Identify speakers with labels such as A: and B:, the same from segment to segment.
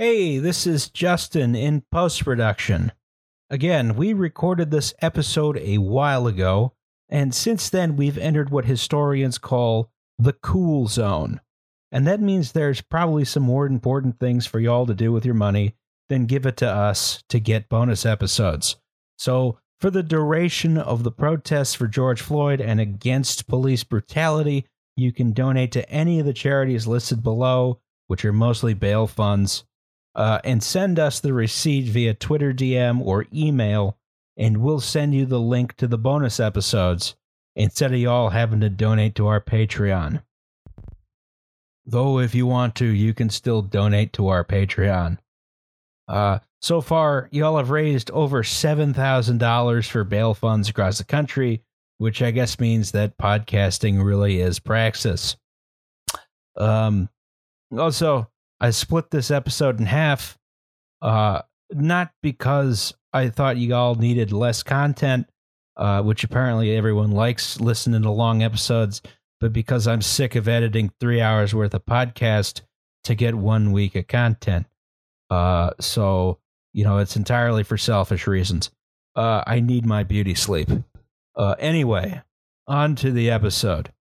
A: Hey, this is Justin in post production. Again, we recorded this episode a while ago, and since then we've entered what historians call the cool zone. And that means there's probably some more important things for y'all to do with your money than give it to us to get bonus episodes. So, for the duration of the protests for George Floyd and against police brutality, you can donate to any of the charities listed below, which are mostly bail funds, uh, and send us the receipt via Twitter DM or email, and we'll send you the link to the bonus episodes instead of y'all having to donate to our Patreon. Though, if you want to, you can still donate to our Patreon. Uh, so far, y'all have raised over $7,000 for bail funds across the country, which I guess means that podcasting really is praxis. Um, also, I split this episode in half, uh, not because I thought you all needed less content, uh, which apparently everyone likes listening to long episodes, but because I'm sick of editing three hours worth of podcast to get one week of content. Uh, so you know, it's entirely for selfish reasons. Uh, I need my beauty sleep. Uh, anyway, on to the episode.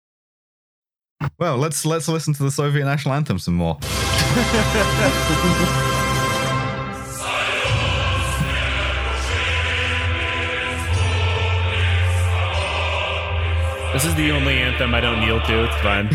B: Well, let's let's listen to the Soviet national anthem some more.
C: This is the only anthem I don't kneel to. It's fine.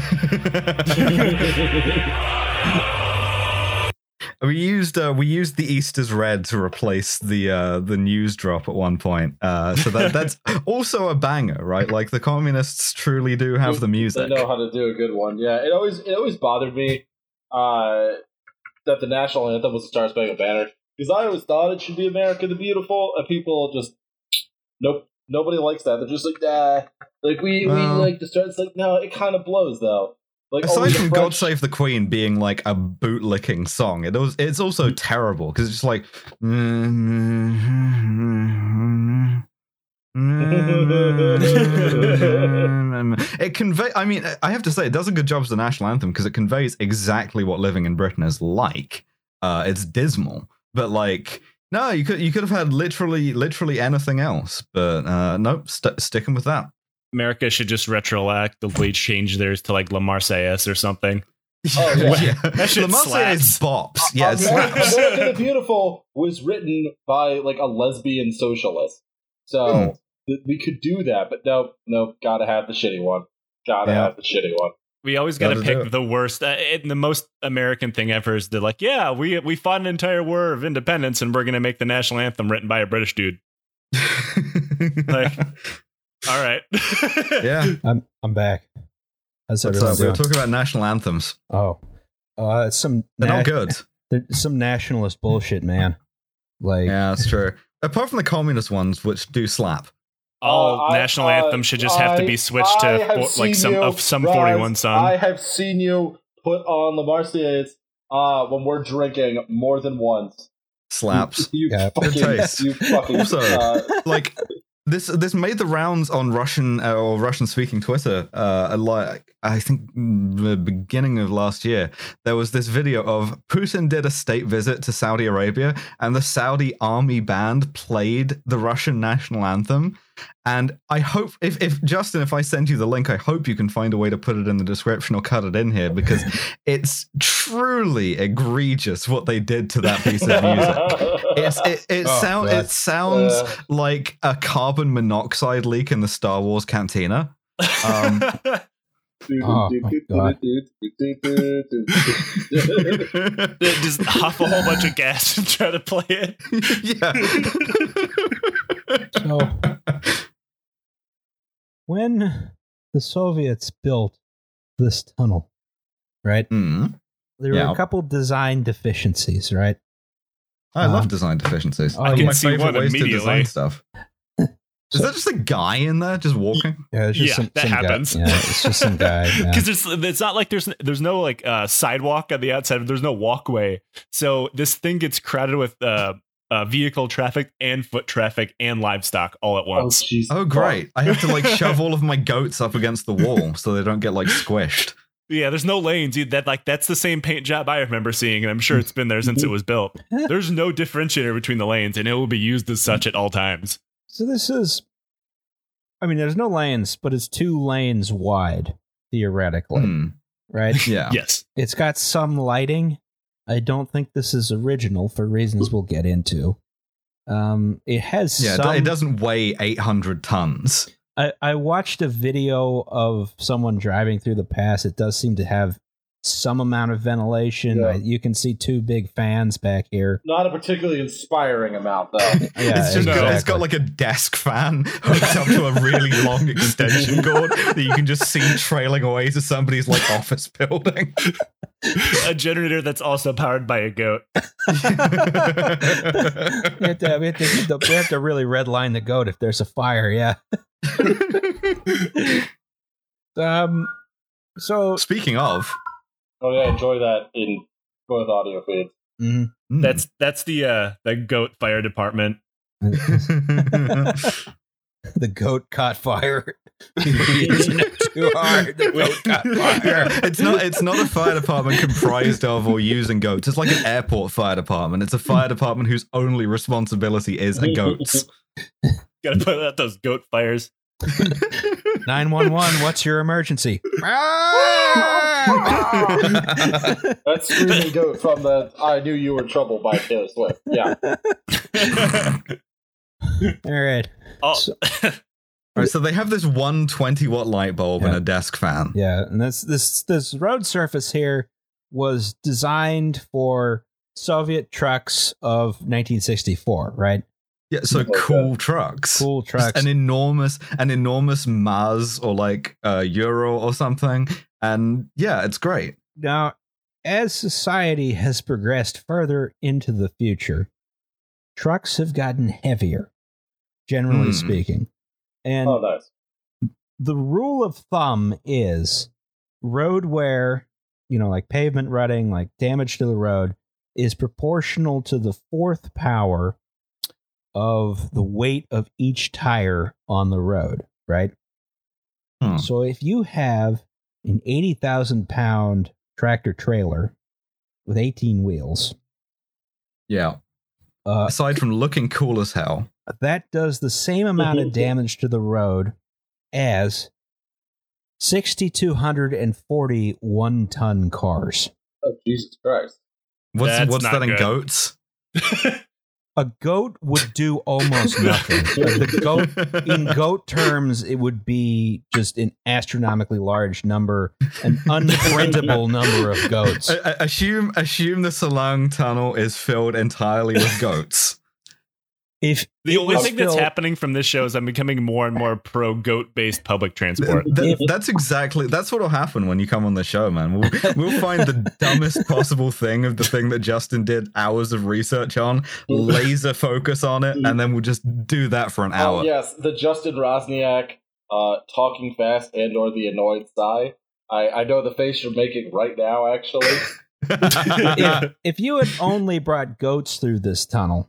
B: we used uh, we used the East is Red to replace the uh, the news drop at one point. Uh, so that that's also a banger, right? Like the communists truly do have the music.
D: They know how to do a good one. Yeah, it always it always bothered me uh, that the national anthem was the Star Spangled Banner because I always thought it should be America the Beautiful, and people just nope, nobody likes that. They're just like, nah, like we
B: Well-
D: we like the Star. It's like no, it kind of blows though. Like
B: Aside from
D: French-
B: "God Save the Queen" being like a bootlicking song, it was it's also terrible because it's just like it convey. I mean, I have to say, it does a good job as the national anthem because it conveys exactly what living in Britain is like. Uh, it's dismal, but like. No, you could you could have had literally literally anything else, but uh, nope, st- sticking with that.
C: America should just retroactively change theirs to like La Marseillaise or something.
D: Oh, yeah.
B: yeah.
C: That shit
B: the bops. Yeah, it
D: America,
B: slaps.
D: America the Beautiful was written by like a lesbian socialist, so
B: Hmm.
D: th- we could do that. But no, no, gotta have the shitty one. Gotta
B: Yeah.
D: have the shitty one.
C: We always got to pick the worst. Uh, and the most American thing ever is they're like, yeah, we we fought an entire war of independence, and we're gonna make the national anthem written by a British dude. Like- All right.
B: yeah.
A: I'm I'm back. How's
B: What's up? We were talking about national anthems.
A: Oh, uh, it's some
B: They're not good.
A: they're some nationalist bullshit, man. Like,
B: Yeah, that's true. Apart from the communist ones, which do slap.
C: All
D: Uh,
C: national
D: uh,
C: anthem should just have to be switched to
D: I have
C: for, like some
D: you,
C: of some
D: Raz,
C: forty one song.
D: I have seen you put on the Marseillaise uh, when we're drinking more than once.
B: Slaps.
D: You
A: Yeah.
D: Fucking, you fucking.
B: Also-
D: uh,
B: like this this made the rounds on Russian uh, or Russian speaking Twitter. Uh, like I think the beginning of last year, there was this video of Putin did a state visit to Saudi Arabia, and the Saudi army band played the Russian national anthem. And I hope if, if Justin, if I send you the link, I hope you can find a way to put it in the description or cut it in here because it's truly egregious what they did to that piece of music. It's it it,
A: Oh,
B: sound, it sounds
D: Uh,
B: like a carbon monoxide leak in the Star Wars cantina. Um,
A: Oh,
C: just huff a whole bunch of gas and try to play it.
B: yeah.
A: So when the Soviets built this tunnel, right?
B: Mm.
A: There
B: Yeah.
A: were a couple design deficiencies, right?
B: I love
A: Um,
B: design deficiencies.
A: I
B: One
C: can
B: my
C: see
B: favorite ways to
C: immediately.
B: design stuff. Is
A: So-
B: that just a guy in there just walking?
A: Yeah, it's just
C: Yeah,
A: some,
C: that
A: some guy-
C: happens.
A: yeah, it's just some guy. yeah.
C: because it's it's not like there's there's no like uh, sidewalk on the outside. There's no walkway, so this thing gets crowded with uh, uh, vehicle traffic and foot traffic and livestock all at
D: Oh,
C: once.
D: Jesus
B: Oh, great. I have to like shove all of my goats up against the wall so they don't get like squished.
C: Yeah, there's no lanes. You- That like that's the same paint job I remember seeing, and I'm sure it's been there since it was built. There's no differentiator between the lanes, and it will be used as such at all times.
A: So this is, I mean, there's no lanes, but it's two lanes wide theoretically,
B: Hmm,
A: right?
B: yeah.
C: Yes.
A: It's got some lighting. I don't think this is original for reasons we'll get into. Um, it has
B: Yeah,
A: some.
B: it doesn't weigh 800 tons.
A: I, I watched a video of someone driving through the pass. It does seem to have some amount of ventilation.
D: Yeah.
A: You can see two big fans back here.
D: Not a particularly inspiring amount, though.
A: Yeah,
B: it's just got, it's
A: exactly.
B: got like a desk fan hooked up to a really long extension cord that you can just see trailing away to somebody's like office building.
C: a generator that's also powered by a goat.
A: we, have to, we, have to, we have to really redline the goat if there's a fire. Yeah. Um. So
B: Speaking of,
D: Oh yeah, enjoy that in both audio feeds.
A: mhm.
B: mm.
C: That's that's the uh the goat fire department.
A: the goat caught fire. Too hard. The goat caught fire.
B: it's not it's not a fire department comprised of or using goats. It's like an airport fire department. It's a fire department whose only responsibility is goats.
C: Gotta put out those goat fires.
A: 911, what's your emergency?
D: That's screaming goat from the "I knew you were trouble" by Taylor Swift. Yeah,
A: All right.
C: oh,
A: So-
B: Right, so they have this one 20 watt light bulb and a desk fan.
A: Yeah, and this this this road surface here was designed for Soviet trucks of 1964, right?
B: Yeah, so
D: Okay.
B: cool trucks.
A: Cool
B: Just
A: trucks.
B: an enormous, an enormous Maz or like uh, Ural or something, and yeah, it's great.
A: Now, as society has progressed further into the future, trucks have gotten heavier, generally
B: Hmm.
A: speaking. And
D: oh nice.
A: the rule of thumb is road wear, you know, like pavement rutting, like damage to the road, is proportional to the fourth power of the weight of each tire on the road, right?
B: Hmm.
A: So if you have an 80,000 pound tractor trailer with 18 wheels,
B: Yeah.
A: uh,
B: Aside from looking cool as hell,
A: that does the same amount of damage to the road as 6,240 one ton cars.
D: Oh Jesus Christ.
B: what's
C: That's
B: what's that in
C: good.
B: goats?
A: A goat would do almost nothing. The goat, in goat terms, it would be just an astronomically large number, an unprintable number of goats.
B: A- a- assume assume the Salang Tunnel is filled entirely with goats.
A: If
C: the only
A: was
C: thing that's happening from this show is I'm becoming more and more pro goat based public transport.
B: Th- that's exactly that's what'll happen when you come on the show, man. We'll we'll find the dumbest possible thing of the thing that Justin did hours of research on, laser focus on it, and then we'll just do that for an hour.
D: Oh yes, the Justin Roczniak uh, talking fast and or the annoyed sigh. I, I know the face you're making right now. Actually,
A: if, if you had only brought goats through this tunnel,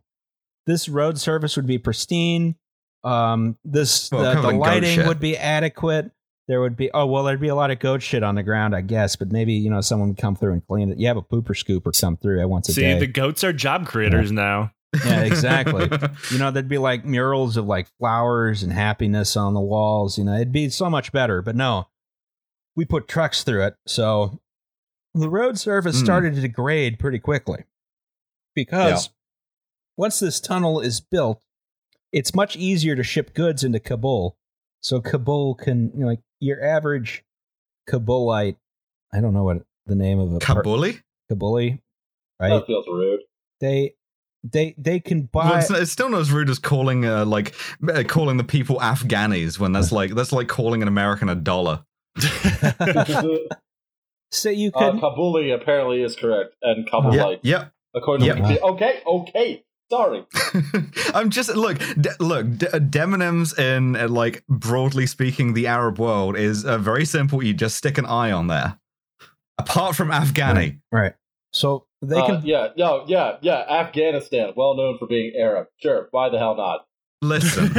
A: this road surface would be pristine. Um, this
B: Well,
A: the, the lighting would be adequate. There would be oh well, there'd be a lot of goat shit on the ground, I guess. But maybe you know someone would come through and clean it. You have a pooper scooper come through once a
C: See,
A: day.
C: the goats are job creators now.
A: yeah, exactly. you know, there'd be like murals of like flowers and happiness on the walls. You know, it'd be so much better. But no, we put trucks through it, so the road surface
B: Hmm.
A: started to degrade pretty quickly because once this tunnel is built, it's much easier to ship goods into Kabul. So Kabul can, you know, like your average Kabulite, I don't know what the name of a per-
B: Kabuli?
A: Kabuli, right?
D: that feels rude.
A: They they they can buy
B: Well, it's, it's still not as rude as calling uh, like uh, calling the people Afghanis when that's like that's like calling an American a dollar.
A: so you
D: uh,
A: could
D: Kabuli apparently is correct, and Kabulite
B: Yep,
D: according to
B: Yep.
D: Wikipedia. Okay, okay. Sorry.
B: I'm just look, d- look. D- uh, Demonyms in uh, like broadly speaking, the Arab world is uh, very simple. You just stick an eye on there. Apart from Afghani,
A: right. So they
D: Uh,
A: can
D: yeah, no, yeah, yeah. Afghanistan, well known for being Arab. Sure, why the hell not?
B: listen.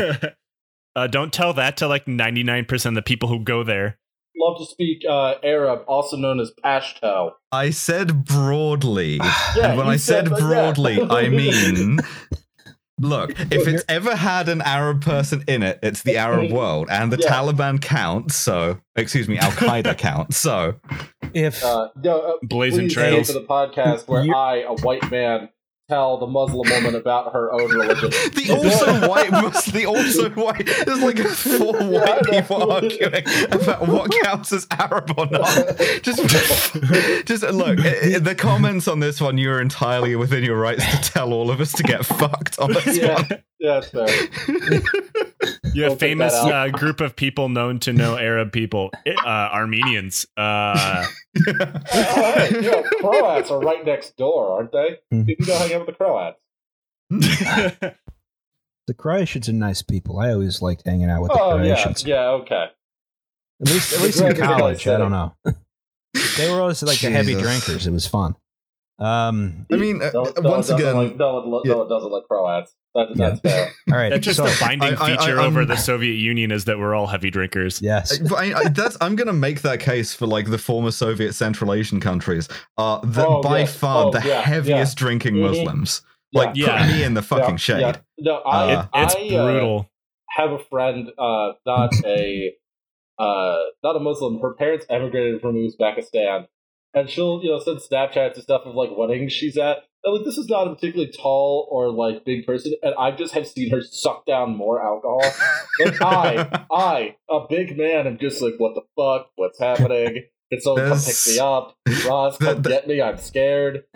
C: uh, don't tell that to like 99% of the people who go there.
D: Love to speak uh, Arab, also known as Pashto.
B: I said broadly.
D: Yeah,
B: and when I said
D: said- yeah.
B: broadly, I mean. Look, if it's ever had an Arab person in it, it's the Arab world, and the
D: Yeah.
B: Taliban counts. So, excuse me, Al Qaeda counts. So,
A: If
D: Uh, no, uh,
C: Blazing
D: please
C: trails.
D: to the podcast where
A: You're-
D: I, a white man, tell the Muslim woman about her own religion.
B: the also white, the also white. There's like four white
D: know.
B: people arguing about what counts as Arab or not. Just, just look. i- i- The comments on this one, you're entirely within your rights to tell all of us to get fucked on this
D: yeah,
B: one.
D: Yeah, it's fair.
C: You
D: We'll
C: have famous uh, group of people known to know Arab people, uh, Armenians. Uh,
D: oh, hey, you know, Croats are right next door, aren't they?
A: Hmm.
D: You can go hang out with the Croats.
A: the Croatians are nice people, I always liked hanging out with the
D: Oh yeah,
A: Croatians.
D: yeah, okay.
A: At least, at least in college. I don't know. they were always like the heavy drinkers. It was fun. Um,
B: I mean, uh,
D: No, no
B: once again,
D: like, no, one, lo-
B: yeah.
D: no one doesn't like Croats. That, that's fair.
A: all right.
C: that's just
A: so,
C: the binding
B: I- I-
C: feature
B: I-
C: over
B: I'm-
C: the Soviet Union is that we're all heavy drinkers.
A: yes.
B: I, I, that's I'm gonna make that case for like the former Soviet Central Asian countries are the,
D: Oh,
B: by
D: yeah.
B: far
D: Oh,
B: the
D: yeah,
B: heviest drinking
D: Mhm.
B: Muslims.
D: Yeah.
B: Like
C: Yeah.
B: put me in the fucking
D: yeah,
B: shade.
D: yeah. No, I,
B: Uh,
C: It's
D: I, uh,
C: brutal.
D: have a friend, uh, not a, uh, not a Muslim. Her parents emigrated from Uzbekistan, and she'll, you know, send Snapchats and stuff of like weddings she's at. And like, this is not a particularly tall or like big person, and I just have seen her suck down more alcohol. Like I, I, a big man, am just like, what the fuck? What's happening? Can someone come pick me up? Ross,
B: The-
D: come
B: the-
D: get me. I'm scared.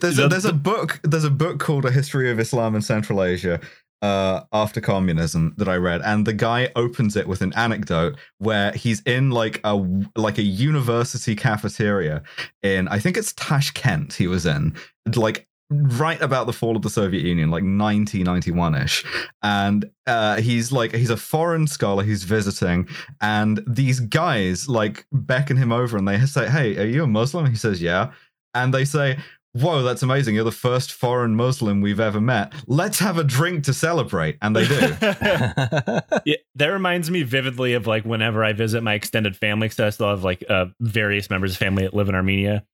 B: there's a, there's a book there's a book called A History of Islam in Central Asia uh, after communism that I read, and the guy opens it with an anecdote where he's in like a like a university cafeteria in I think it's Tashkent he was in like right about the fall of the Soviet Union, like 1991 ish. And uh, he's like, he's a foreign scholar, he's visiting, and these guys like beckon him over and they say, Hey, are you a Muslim? He says, Yeah. And they say, Whoa, that's amazing. You're the first foreign Muslim we've ever met. Let's have a drink to celebrate. And they do.
C: yeah, that reminds me vividly of like whenever I visit my extended family, because I still have like uh, various members of family that live in Armenia,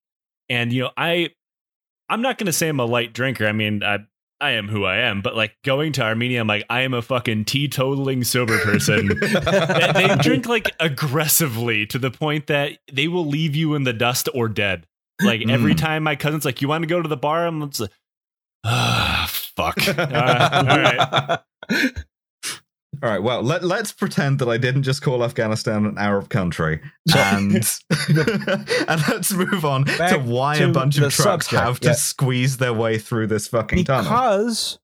C: and you know, I I'm not gonna say I'm a light drinker. I mean, I I am who I am, but like going to Armenia, I'm like I am a fucking teetotaling sober person. they, they drink like aggressively to the point that they will leave you in the dust or dead. Like every
B: Mm.
C: time my cousin's like, "You want to go to the bar?" I'm just like, ah, fuck. All right.
B: All right. Well, let, let's pretend that I didn't just call Afghanistan an Arab country, and and let's move on to why
A: to
B: a bunch of trucks
A: subject,
B: have to squeeze their way through this fucking tunnel.
A: because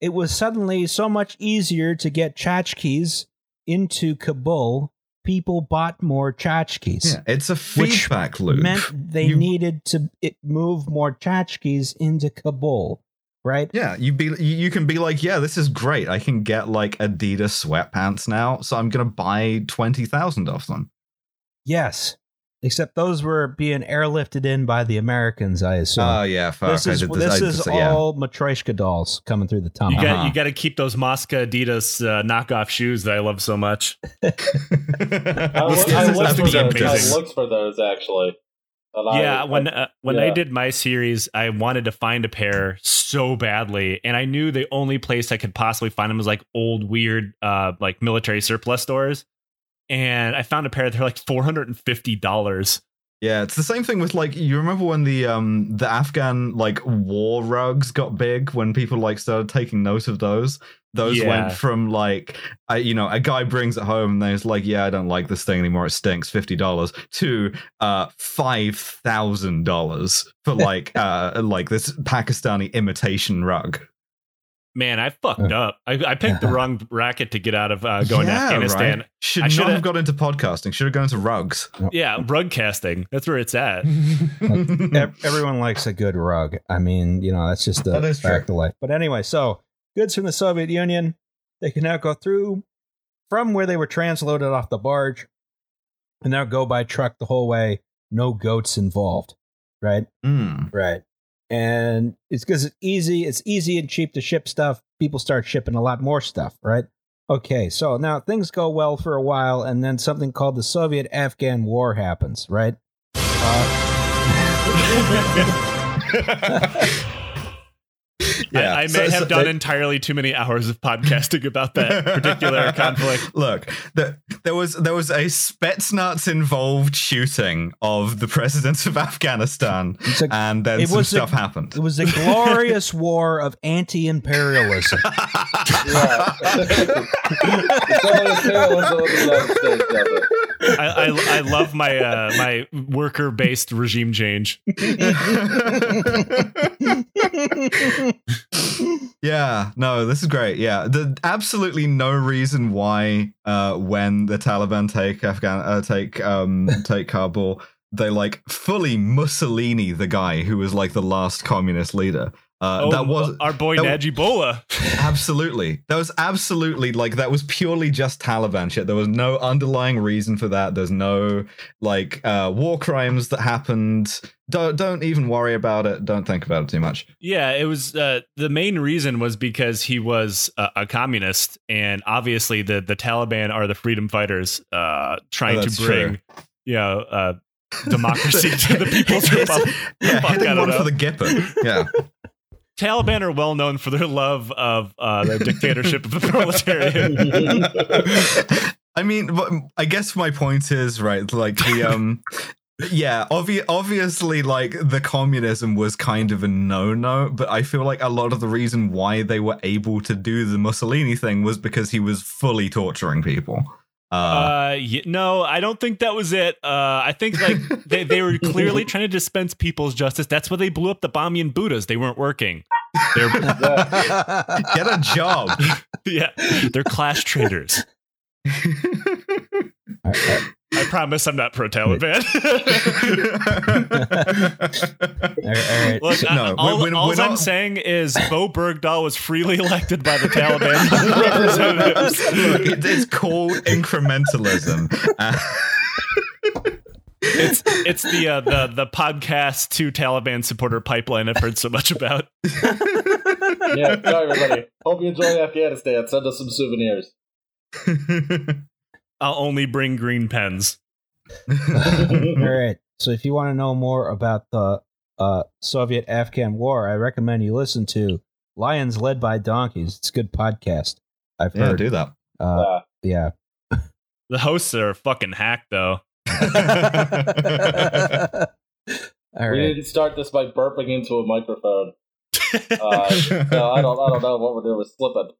A: it was suddenly so much easier to get tchotchkes into Kabul. People bought more tchotchkes.
B: Yeah, it's a feedback loop.
A: meant they
B: You-
A: needed to it move more tchotchkes into Kabul, right?
B: Yeah, you be you can be like, yeah, this is great. I can get like Adidas sweatpants now, so I'm gonna buy twenty thousand of them.
A: Yes. Except those were being airlifted in by the Americans, I assume.
B: Oh yeah, fuck.
A: this is
B: did
A: this is
B: just- yeah.
A: all Matryoshka dolls coming through the tunnel.
C: You got
B: Uh-huh.
C: you got to keep those Mosca Adidas uh, knockoff shoes that I love so much.
D: I,
C: This
D: look, I, looked for
C: absolutely
D: those, I looked for those actually. And I-
C: yeah, when uh, when I did my series, I wanted to find a pair so badly, and I knew the only place I could possibly find them was like old, weird, uh, like military surplus stores. And I found a pair. They're like four hundred and fifty dollars.
B: Yeah, it's the same thing with like you remember when the um the Afghan like war rugs got big when people like started taking note of those. Those
C: Yeah.
B: went from like I you know a guy brings it home and there's like yeah I don't like this thing anymore it stinks fifty dollars to uh five thousand dollars for like uh like this Pakistani imitation rug.
C: Man, I fucked up. I, I picked the wrong racket to get out of uh, going
B: Yeah,
C: to Afghanistan.
B: right? Should
C: I
B: not
C: shoulda-
B: got into podcasting. Should have gone into rugs.
C: Yeah, rug casting. That's where it's at.
A: Everyone likes a good rug. I mean, you know, that's just a
B: That is
A: fact
B: true.
A: of life. But anyway, so goods from the Soviet Union, they can now go through from where they were transloaded off the barge and now go by truck the whole way. No goats involved, right?
B: Mm.
A: Right. And it's because it's easy. It's easy and cheap to ship stuff. People start shipping a lot more stuff, right? Okay, so now things go well for a while, and then something called the Soviet Afghan War happens, right?
B: Uh, Yeah,
C: I, I may
B: so-
C: have
B: so
C: done
B: they-
C: entirely too many hours of podcasting about that particular conflict.
B: Look, the, there was there was a Spetsnaz involved shooting of the president of Afghanistan,
A: a-
B: and then some
A: was a-
B: stuff happened.
A: It was a glorious war of anti-imperialism.
D: Yeah. it's only imperialism of the United States does it.
C: I, I, I love my uh, my worker based regime change.
B: yeah, no, this is great. Yeah, the absolutely no reason why uh, when the Taliban take Afghan uh, take um take Kabul, they like fully Mussolini the guy who was like the last communist leader. Uh,
C: Oh,
B: that was
C: our boy
B: that-
C: Najibullah.
B: Absolutely. That was absolutely like that was purely just Taliban shit. There was no underlying reason for that. There's no like uh war crimes that happened. Don't don't even worry about it. Don't think about it too much.
C: Yeah, it was uh, the main reason was because he was a, a communist, and obviously the the Taliban are the freedom fighters uh, trying
B: Oh,
C: to bring
B: true.
C: you know uh, democracy to the People's Republic.
B: Yeah, hitting one
C: know.
B: for the Gipper. Yeah.
C: Taliban are well known for their love of uh, the dictatorship of the proletariat.
B: I mean, I guess my point is right. Like the um, yeah, obvi- obviously, like the communism was kind of a no-no. But I feel like a lot of the reason why they were able to do the Mussolini thing was because he was fully torturing people. Uh,
C: Uh, y- no, I don't think that was it. Uh, I think like they, they were clearly trying to dispense people's justice. That's why they blew up the Bamiyan Buddhas. They weren't working. They're
B: get a job.
C: yeah, they're class traders. I promise I'm not pro Taliban.
A: all right.
C: Look, I-
B: No,
C: all,
B: we're- we're-
C: all
B: we're
C: I'm
B: not-
C: saying is Bowe Bergdahl was freely elected by the Taliban representatives.
B: Look, it- it's called incrementalism. Uh,
C: It's it's the uh, the the podcast to Taliban supporter pipeline I've heard so much about.
D: Yeah, sorry everybody. Hope you enjoy Afghanistan. Send us some souvenirs.
C: I'll only bring green pens.
A: All right. So if you want to know more about the uh, Soviet Afghan War, I recommend you listen to Lions Led by Donkeys. It's a good podcast. I've
B: yeah,
A: heard.
B: do that.
A: Uh,
D: Uh,
A: yeah.
C: The hosts are fucking hacked though.
A: All
D: We
A: right.
D: didn't start this by burping into a microphone. Uh, no, I don't. I don't know what we're doing. We're slipping.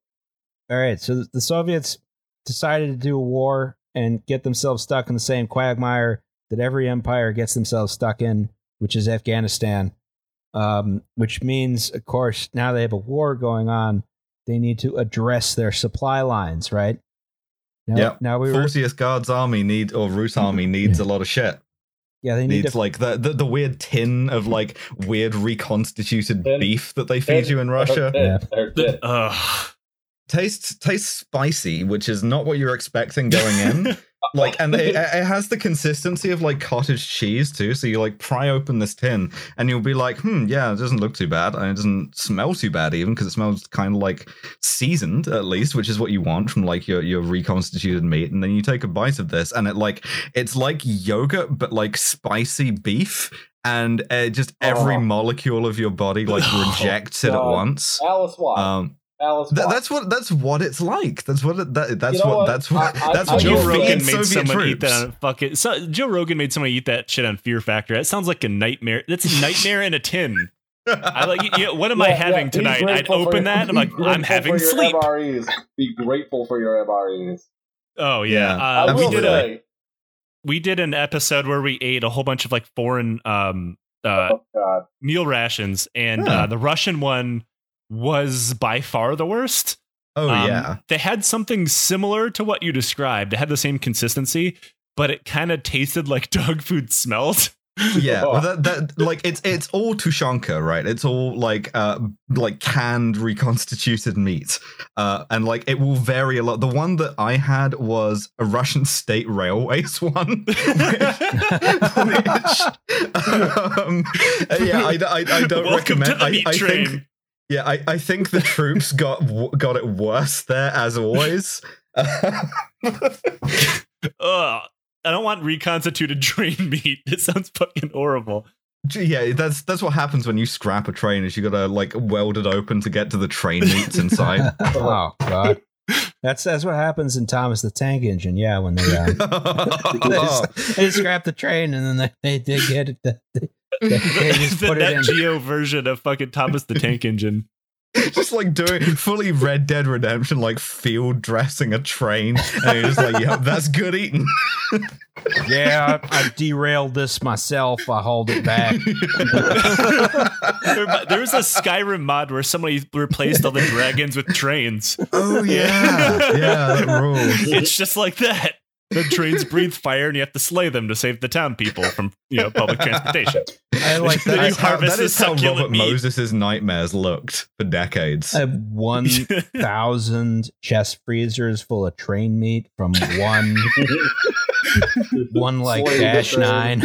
A: All right. So the Soviets decided to do a war and get themselves stuck in the same quagmire that every empire gets themselves stuck in, which is Afghanistan. Um, which means, of course, now they have a war going on. They need to address their supply lines, right? Now,
B: Yep.
A: now we were,
B: 40th Guards Army need or Root Army needs a lot of shit.
A: yeah, they need
B: Needs
A: to
B: like the, the the weird tin of like weird reconstituted beef that they feed you in Russia.
A: Yeah.
D: Or did.
C: Ugh.
B: tastes tastes spicy, which is not what you're expecting going in. like, and it, it has the consistency of like cottage cheese too. So you like pry open this tin, and you'll be like, "Hmm, yeah, it doesn't look too bad, and it doesn't smell too bad even because it smells kind of like seasoned at least, which is what you want from like your your reconstituted meat." And then you take a bite of this, and it like it's like yogurt but like spicy beef. And uh, just every
D: Oh.
B: molecule of your body like
C: Oh,
B: rejects it at once.
D: Alice why?
B: Um, Th- that's what that's what it's like. That's what it, that, that's
D: You know
B: what,
D: what?
B: that's what
D: I- I-
B: that's
D: I
B: what
C: Joe Rogan made
B: Soviet
C: someone
B: troops.
C: eat that on fucking. So, Joe Rogan made someone eat that shit on Fear Factor. That sounds like a nightmare. That's a nightmare in a tin. I like. You know, what am I having
D: yeah,
C: tonight? I'd
D: grateful for
C: open
D: your-
C: that. and I'm like, I'm having
D: for your
C: sleep.
D: MREs. Be grateful for your MREs.
C: Oh yeah,
B: Yeah.
C: Uh, we
D: will
C: did a we did an episode where we ate a whole bunch of like foreign um uh
D: Oh
C: meal rations, and
B: Huh.
C: uh, the Russian one was by far the worst.
B: oh
C: Um,
B: yeah,
C: They had something similar to what you described. It had the same consistency, but it kind of tasted like dog food smelled.
B: yeah. Well, that, that like it's it's all tushonka, right? It's all like uh like canned reconstituted meat, uh, and like it will vary a lot. The one that I had was a Russian state railways one. which, um, yeah, I, I, I don't
C: Welcome
B: recommend. I,
C: meat
B: I think Yeah, I, I think the troops got got it worse there as always.
C: Ugh. I don't want reconstituted train meat. It sounds fucking horrible.
B: yeah, that's that's what happens when you scrap a train. Is you gotta like weld it open to get to the train meats inside.
A: oh god. That's that's what happens in Thomas the Tank Engine. Yeah, when they uh, they, just, they scrap the train and then they they, they get it. They, they, they
C: the
A: put Nat
C: Geo version of fucking Thomas the Tank Engine.
B: just like doing fully Red Dead Redemption, like field dressing a train, and you're just like, "Yep, that's good eating."
A: Yeah, I, I derailed this myself. I hauled it back.
C: there, there was a Skyrim mod where somebody replaced all the dragons with trains.
B: oh yeah, yeah, that rules.
C: It's just like that. The trains breathe fire, and you have to slay them to save the town people from you know public transportation.
A: I like that.
C: you
B: That's how,
C: harvest
B: that
C: the
B: how
C: succulent
B: Robert
C: meat.
B: Moses' nightmares looked for decades.
A: I have one thousand chest freezers full of train meat from one one like
D: Slave
A: dash nine.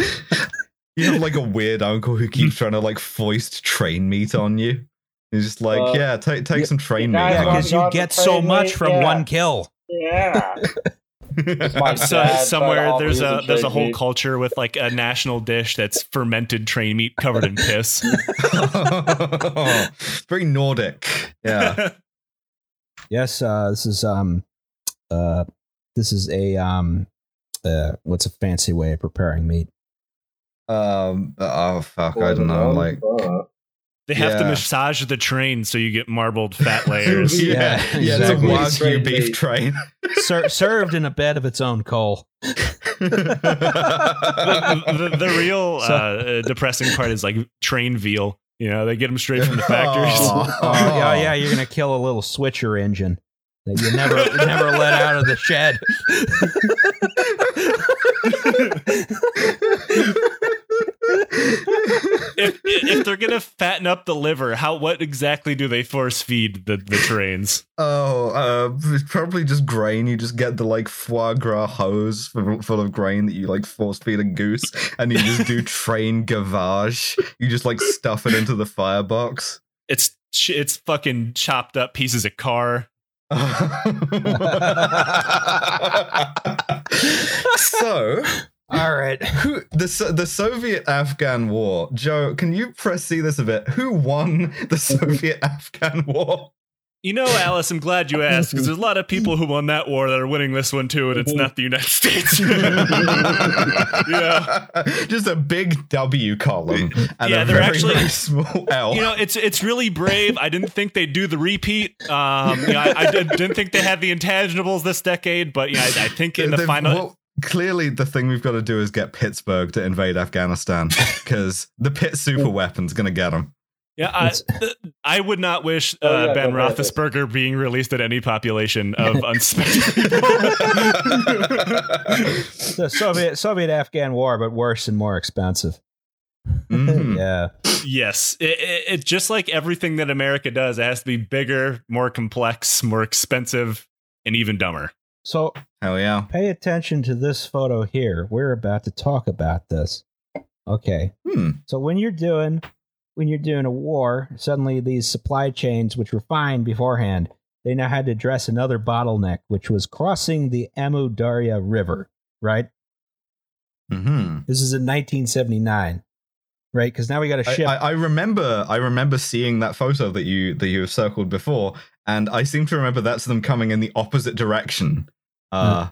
B: You have like a weird uncle who keeps trying to like foist train meat on you. He's just like,
D: Uh,
B: yeah, take take some train meat.
A: Yeah, because you get so much
D: meat,
A: from
D: yeah.
A: one kill.
D: Yeah. My
C: So,
D: dad
C: somewhere there's a there's a whole
D: meat.
C: culture with like a national dish that's fermented train meat covered in piss.
B: Very Nordic. Yeah.
A: Yes, uh, this is um, uh, this is a um, uh, what's a fancy way of preparing meat?
B: Um. Oh fuck! I don't know. Like.
C: They have to massage the train so you get marbled fat layers.
B: yeah,
A: Yeah,
B: yeah,
A: exactly.
B: it's a Wagyu beef train.
A: Ser- served in a bed of its own coal.
C: the, the, the real
A: So-
C: uh, depressing part is like train veal. You know, they get them straight from the factories.
B: Aw.
A: Oh, yeah, yeah, you're gonna kill a little switcher engine that you never never let out of the shed.
C: If, if they're gonna fatten up the liver, how what exactly do they force feed the, the trains?
B: Oh, uh, it's probably just grain. You just get the like foie gras hose full, full of grain that you like force feed a goose, and you just do train gavage. You just like stuff it into the firebox.
C: It's it's fucking chopped up pieces of car.
B: so,
A: All right.
B: who the the Soviet Afghan War? Joe, can you press see this a bit? Who won the Soviet Afghan War?
C: You know, Alice, I'm glad you asked because there's a lot of people who won that war that are winning this one too, and it's not the United States. yeah.
B: just a big W column and
C: Yeah,
B: a
C: they're
B: very,
C: actually-
B: very small L.
C: You know, it's it's really brave. I didn't think they'd do the repeat. Um, you know, I, I did- didn't think they had the intangibles this decade, but you know, I, I think in the
B: They've-
C: final,
B: well, clearly, the thing we've got to do is get Pittsburgh to invade Afghanistan because the Pitt super weapon's going to get them.
C: yeah, I, I would not wish uh,
D: Oh, yeah,
C: Ben
D: go ahead.
C: Roethlisberger being released at any population of unsuspecting people.
A: The Soviet Soviet Afghan War, but worse and more expensive.
B: Mhm.
A: Yeah.
C: yes, it, it, it just like everything that America does, it has to be bigger, more complex, more expensive, and even dumber.
A: So
B: Hell yeah.
A: pay attention to this photo here. We're about to talk about this. Okay.
B: Hmm.
A: So when you're doing when you're doing a war, suddenly these supply chains, which were fine beforehand, they now had to address another bottleneck, which was crossing the Amu Darya River. Right.
B: hmm
A: This is in 1979. Right, because now we got a ship.
B: I, I remember. I remember seeing that photo that you that you have circled before, and I seem to remember that's them coming in the opposite direction. Uh,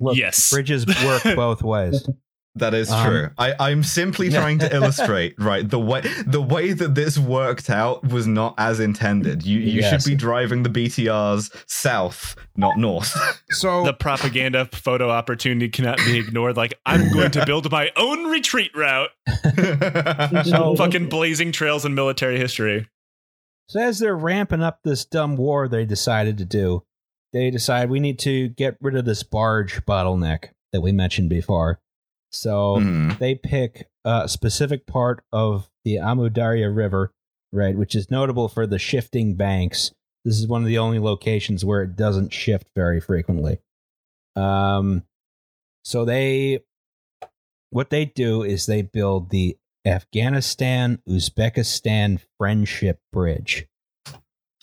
A: Look,
C: yes.
A: bridges work both ways.
B: That is
A: Um,
B: true. I, I'm simply trying to illustrate, right? The way the way that this worked out was not as intended. You you
A: Yes.
B: should be driving the BTRs south, not north.
A: So
C: the propaganda photo opportunity cannot be ignored. Like, I'm going to build my own retreat route.
A: So-
C: Fucking blazing trails in military history.
A: So as they're ramping up this dumb war they decided to do, they decide we need to get rid of this barge bottleneck that we mentioned before. So
B: Hmm.
A: they pick a specific part of the Amu Darya River, right, which is notable for the shifting banks. This is one of the only locations where it doesn't shift very frequently. Um, so they, what they do is they build the Afghanistan Uzbekistan Friendship Bridge.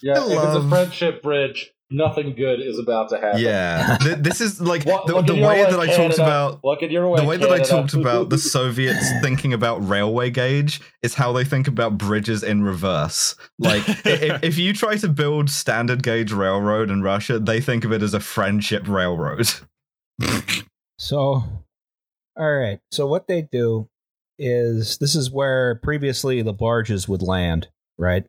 D: Yeah,
B: I
D: if it's a friendship bridge, nothing good is about to happen.
B: Yeah, this is like
D: Look-
B: the, the way
D: way,
B: that I talked about
D: Look at your way,
B: the way that I talked about the Soviets thinking about railway gauge is how they think about bridges in reverse. Like if, if you try to build standard gauge railroad in Russia, they think of it as a friendship railroad.
A: So, all right. So what they do is this is where previously the barges would land, right?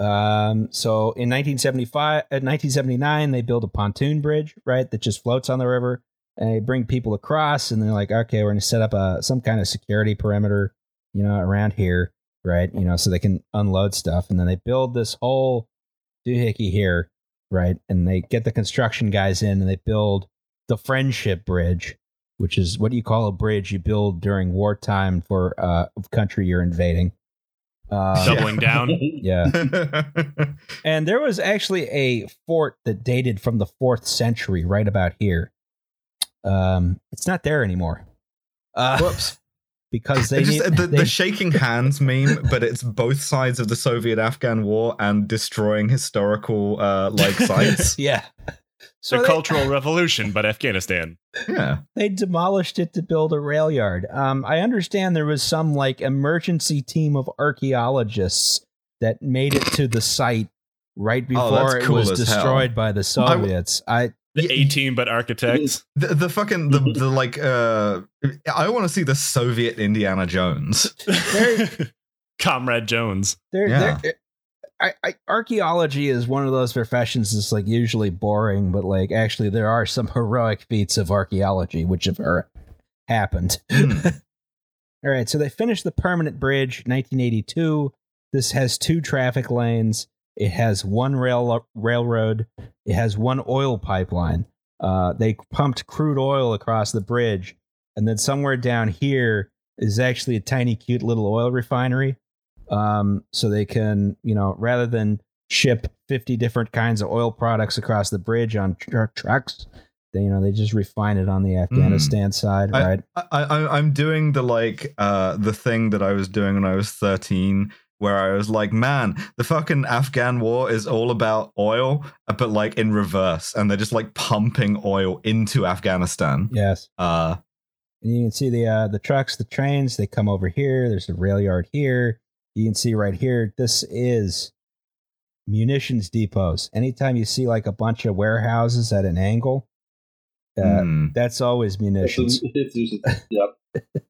A: Um, so in 1975, at 1979, they build a pontoon bridge, right, that just floats on the river, and they bring people across, and they're like, okay, we're going to set up a some kind of security perimeter, you know, around here, right? You know, so they can unload stuff, and then they build this whole doohickey here, right? And they get the construction guys in, and they build the Friendship Bridge, which is what do you call a bridge you build during wartime for uh, a country you're invading. Uh,
C: Doubling down.
A: yeah, and there was actually a fort that dated from the fourth century, right about here. Um, it's not there anymore. Uh,
B: Whoops.
A: because they
B: just
A: need,
B: the,
A: they-
B: the shaking hands meme, but it's both sides of the Soviet-Afghan war and destroying historical uh, like sites.
A: yeah. So
C: the
A: they-
C: Cultural Revolution, but Afghanistan.
B: yeah.
A: they demolished it to build a rail yard. Um, I understand there was some like emergency team of archaeologists that made it to the site right
B: Oh,
A: before
B: that's
A: it
B: cool
A: was
B: as hell.
A: destroyed by the Soviets. I,
C: The
B: Yeah,
C: A team, but architects.
B: The, the fucking the, the like uh I want to see the Soviet Indiana Jones.
C: Comrade Jones.
A: there,
B: Yeah.
A: there, I, I, archaeology is one of those professions that's like usually boring, but like actually there are some heroic feats of archaeology which have er- happened.
B: Hmm.
A: All right, so they finished the permanent bridge 1982. This has two traffic lanes. It has one rail railroad. It has one oil pipeline. Uh, they pumped crude oil across the bridge, and then somewhere down here is actually a tiny, cute little oil refinery. Um, so they can, you know, rather than ship 50 different kinds of oil products across the bridge on tr- trucks, they, you know, they just refine it on the Afghanistan side,
B: I-
A: right?
B: I, I I'm doing the like uh the thing that I was doing when I was 13 where I was like, man, the fucking Afghan war is all about oil, uh, but like in reverse, and they're just like pumping oil into Afghanistan.
A: Yes.
B: Uh,
A: And you can see the uh, the trucks, the trains. They come over here. There's a rail yard here. You can see right here. This is munitions depots. Anytime you see like a bunch of warehouses at an angle, uh,
B: hmm.
A: that's always munitions.
D: it's usually, yep.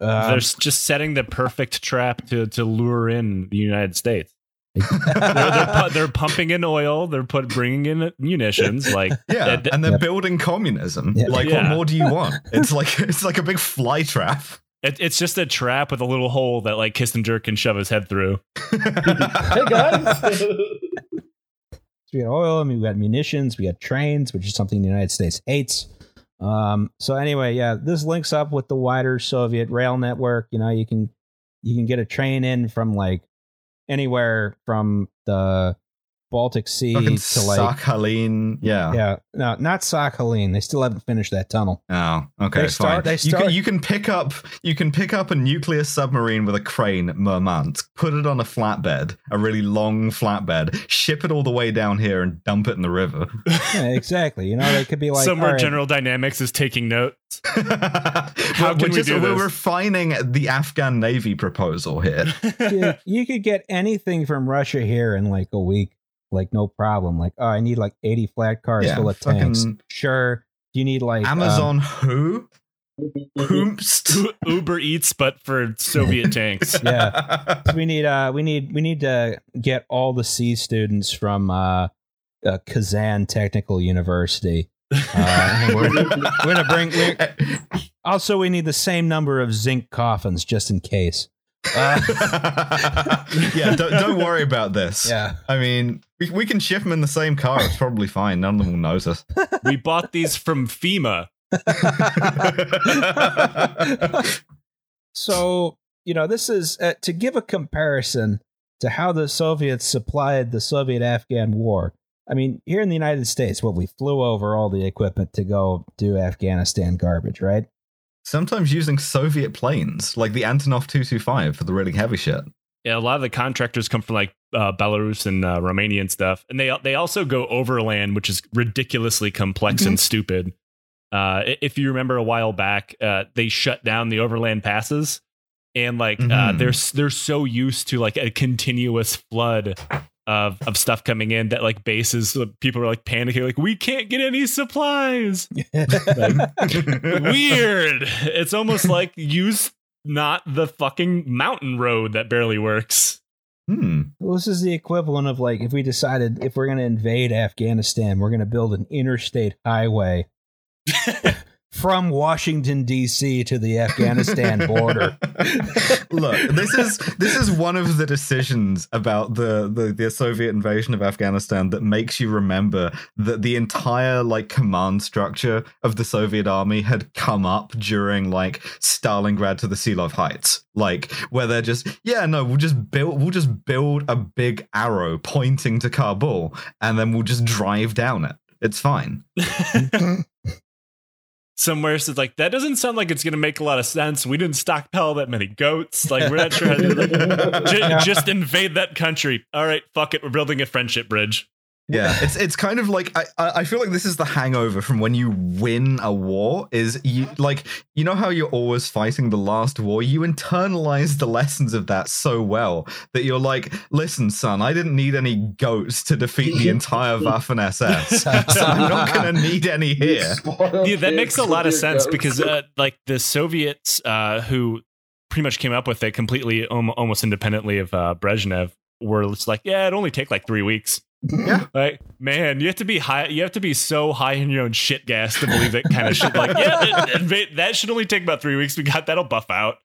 A: Um,
C: They're just setting the perfect trap to to lure in the United States. They're, they're, pu- they're pumping in oil. They're put bringing in munitions. Like
B: Yeah,
C: that-
B: and they're
A: Yep.
B: building communism.
A: Yep.
B: Like,
C: Yeah.
B: what more do you want? It's like it's like a big fly trap.
C: It, it's just a trap with a little hole that like Kissinger can shove his head through.
D: hey guys.
A: So we got oil and we got munitions. We got trains, which is something the United States hates. Um, so anyway, yeah, this links up with the wider Soviet rail network. You know, you can you can get a train in from like anywhere from the Baltic Sea
B: Fucking
A: to like
B: Sakhalin. Yeah.
A: yeah, no, not Sakhalin. They still haven't finished that tunnel.
B: Oh, okay,
A: They start-
B: fine.
A: they
B: you, can, you can pick up you can pick up a nuclear submarine with a crane at Murmansk, put it on a flatbed, a really long flatbed, ship it all the way down here, and dump it in the river.
A: Yeah, exactly. You know, they could be like
C: Somewhere
A: all right,
C: General Dynamics is taking notes.
B: How
C: can we do this?
B: We're refining the Afghan Navy proposal here.
A: you, you could get anything from Russia here in like a week, like no problem. Like, oh, I need like eighty flat cars
B: Yeah,
A: full of tanks.
B: fucking-
A: Sure. You need like um,
B: Amazon who? Whomst?
C: Uber Eats, but for Soviet tanks.
A: Yeah. we need uh we need we need to get all the C students from uh, uh Kazan Technical University. Uh, we're, we're gonna bring. We're, also, we need the same number of zinc coffins just in case. Uh,
B: yeah, don't, don't worry about this.
A: yeah.
B: I mean, we, we can ship them in the same car. It's probably fine. None of them will notice.
C: we bought these from FEMA.
A: So you know, this is uh, to give a comparison to how the Soviets supplied the Soviet-Afghan war. I mean, here in the United States, what we flew over all the equipment to go do Afghanistan garbage, right?
B: Sometimes using Soviet planes, like the Antonov 225 for the really heavy shit.
C: Yeah, a lot of the contractors come from like uh, Belarus and uh, Romania and stuff, and they they also go overland, which is ridiculously complex and stupid. Uh, if you remember a while back, uh, they shut down the overland passes, and like uh,
B: Mhm.
C: they're they're so used to like a continuous flood of of stuff coming in that like bases people are like panicking, like we can't get any supplies. Weird. It's almost like use not the fucking mountain road that barely works.
B: Hmm.
A: Well, this is the equivalent of like if we decided if we're going to invade Afghanistan, we're going to build an interstate highway from Washington D.C. to the Afghanistan border.
B: Look, this is this is one of the decisions about the, the the Soviet invasion of Afghanistan that makes you remember that the entire like command structure of the Soviet army had come up during like Stalingrad to the Seelow Heights, like where they're just yeah no we'll just build we'll just build a big arrow pointing to Kabul and then we'll just drive down it. It's fine.
C: Somewhere says like that doesn't sound like it's going to make a lot of sense. We didn't stockpile that many goats. Like we're not sure how to do that. Ju- just invade that country. All right, fuck it. We're building a friendship bridge.
B: Yeah, it's it's kind of like I I I feel like this is the hangover from when you win a war is you like you know how you're always fighting the last war? You internalize the lessons of that so well that you're like listen son I didn't need any goats to defeat the entire Waffen SS so I'm not gonna need any here.
C: Yeah, that makes a lot of sense because uh, like the Soviets uh, who pretty much came up with it completely almost independently of uh, Brezhnev were just like, yeah, it only take like three weeks.
B: Yeah.
C: Like, man, you have to be high. You have to be so high in your own shit gas to believe that kind of shit. Like, yeah, that, that- that should only take about three weeks. We got that'll buff out.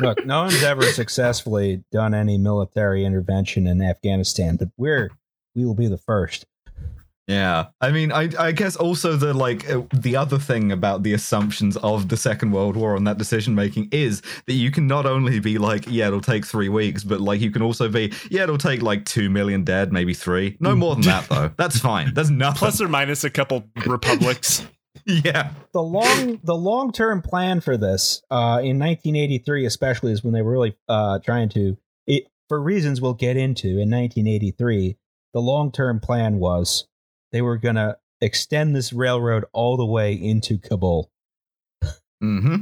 A: Look, no one's ever successfully done any military intervention in Afghanistan, but we're we will be the first.
B: Yeah, I mean, I I guess also the like uh, the other thing about the assumptions of the Second World War and that decision making is that you can not only be like, yeah, it'll take three weeks, but like you can also be, yeah, it'll take like two million dead, maybe three, no more than that though. That's fine. That's nothing.
C: Plus or minus a couple republics.
B: yeah,
A: the long the long term plan for this uh, in 1983 especially is when they were really uh, trying to it, for reasons we'll get into in 1983 the long term plan was they were going to extend this railroad all the way into kabul
B: mm-hmm.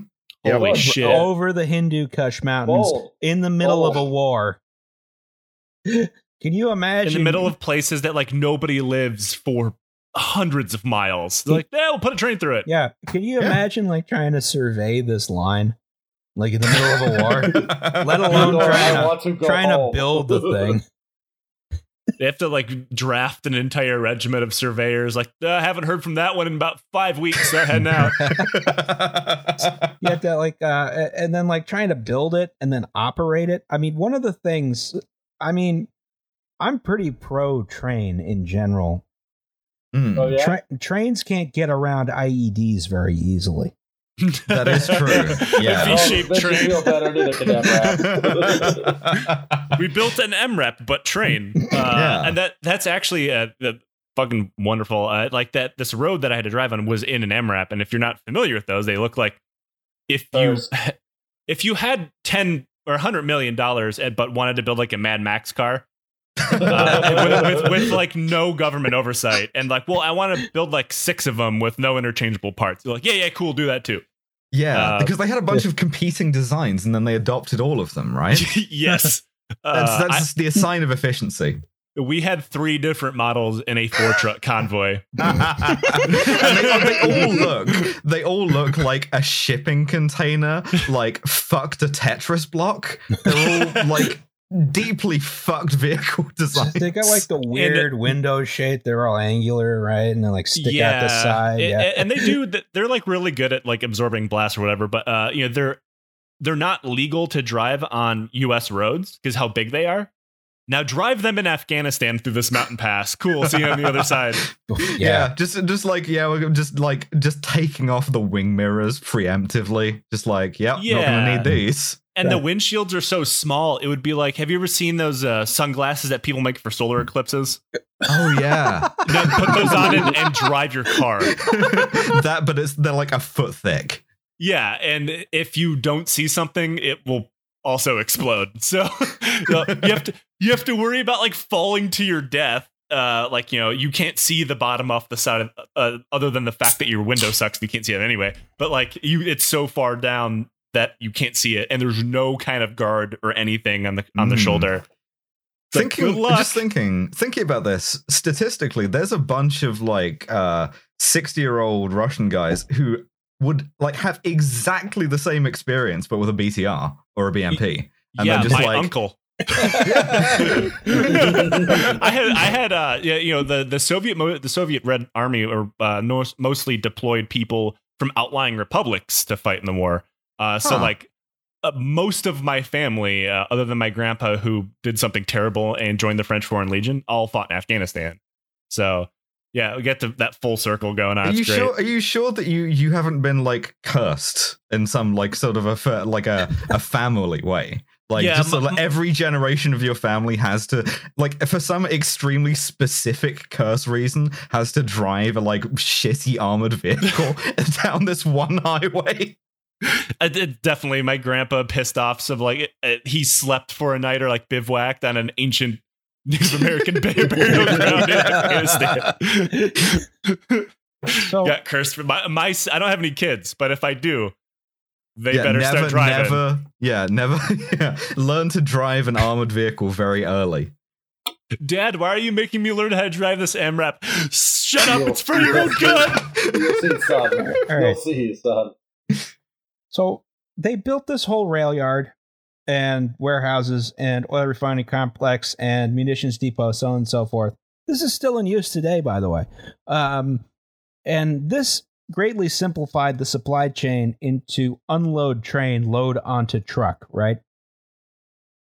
B: Yeah,
C: Holy
D: well,
C: shit!
A: over the hindu kush mountains
D: Bold.
A: in the middle of a war can you imagine
C: in the middle of places that like nobody lives for hundreds of miles. They're like, yeah, we'll put a train through it.
A: yeah can you
B: Yeah.
A: imagine like trying to survey this line like in the middle of a war let alone trying to
D: to
A: trying to build the thing
C: They have to like draft an entire regiment of surveyors. Like, "Uh, I haven't heard from that one in about five weeks. They're heading out.
A: you have to like uh and then like trying to build it and then operate it i mean one of the things i mean i'm pretty pro train in general
B: Mm,
D: Oh yeah.
A: Tra- trains can't get around ieds very easily
B: That is true. Yeah.
D: Oh,
C: V-shaped
D: makes
C: train.
D: feel better, neither can
C: we built an MRAP, but train. Uh,
B: Yeah.
C: And that that's actually uh, the fucking wonderful. Uh, like that, this road that I had to drive on was in an MRAP, and if you're not familiar with those, they look like if you if you had ten or hundred million dollars, but wanted to build like a Mad Max car. Uh, with, with, with like no government oversight and like well i want to build like six of them with no interchangeable parts. They're like yeah yeah cool do that too.
B: Yeah,
C: Uh,
B: because they had a bunch of competing designs and then they adopted all of them, right?
C: yes.
B: That's
C: Uh,
B: that's the sign of efficiency.
C: We had three different models in a four truck convoy.
B: And they, they all look they all look like a shipping container like fucked a tetris block. They're all like deeply fucked vehicle designs.
A: they got like the weird window shape they're all angular right? And they like stick out the side.
C: A-
A: yeah.
C: and they do they're like really good at like absorbing blast or whatever but uh you know they're they're not legal to drive on us roads because how big they are now drive them in afghanistan through this mountain pass. Cool. See you on the other side.
B: Yeah.
A: yeah
B: just just like yeah we're just like just taking off the wing mirrors preemptively. Just like yep not
C: Yeah.
B: gonna need these.
C: And the
A: Right.
C: windshields are so small it would be like have you ever seen those uh, sunglasses that people make for solar eclipses?
B: Oh yeah.
C: Then put those on and, and drive your car.
B: That but it's they're like a foot thick.
C: Yeah and if you don't see something it will also explode. So you, have to you have to worry about like falling to your death. Uh, like you know, you can't see the bottom off the side of uh, other than the fact that your window sucks. You can't see it anyway. But like you, it's so far down that you can't see it, and there's no kind of guard or anything on the on the
B: Mm.
C: shoulder. Like,
B: thinking
C: good luck.
B: just thinking thinking about this statistically there's a bunch of like uh 60 year old russian guys who would like have exactly the same experience but with a btr or a bmp and
C: yeah,
B: they're just
C: my
B: like-
C: uncle. I had I had uh yeah, you know the the Soviet mo- the Soviet Red Army or uh, no, mostly deployed people from outlying republics to fight in the war. Uh, so
B: Huh.
C: like uh, most of my family, uh, other than my grandpa who did something terrible and joined the French Foreign Legion, all fought in Afghanistan. So yeah, we get to that full circle going on.
B: are you sure are you sure that you you haven't been like cursed in some like sort of a like a a family way like
C: Yeah,
B: just so, like, every generation of your family has to like for some extremely specific curse reason has to drive a like shitty armored vehicle down this one highway
C: I did definitely. My grandpa pissed off. So like he slept for a night or like bivouacked on an ancient Native American burial ground in Afghanistan.
A: So
C: Got cursed. For my, my I don't have any kids, but if I do, they
B: yeah,
C: better
B: never,
C: start driving.
B: never, yeah, never, yeah. Learn to drive an armored vehicle very early.
C: Dad, why are you making me learn how to drive this MRAP? Shut up!
D: You'll-
C: It's for your own good.
D: You'll see, son.
A: All
D: You'll see, son.
A: So they built this whole rail yard and warehouses and oil refining complex and munitions depot, so on and so forth. This is still in use today, by the way. Um, and this greatly simplified the supply chain into unload train, load onto truck, right?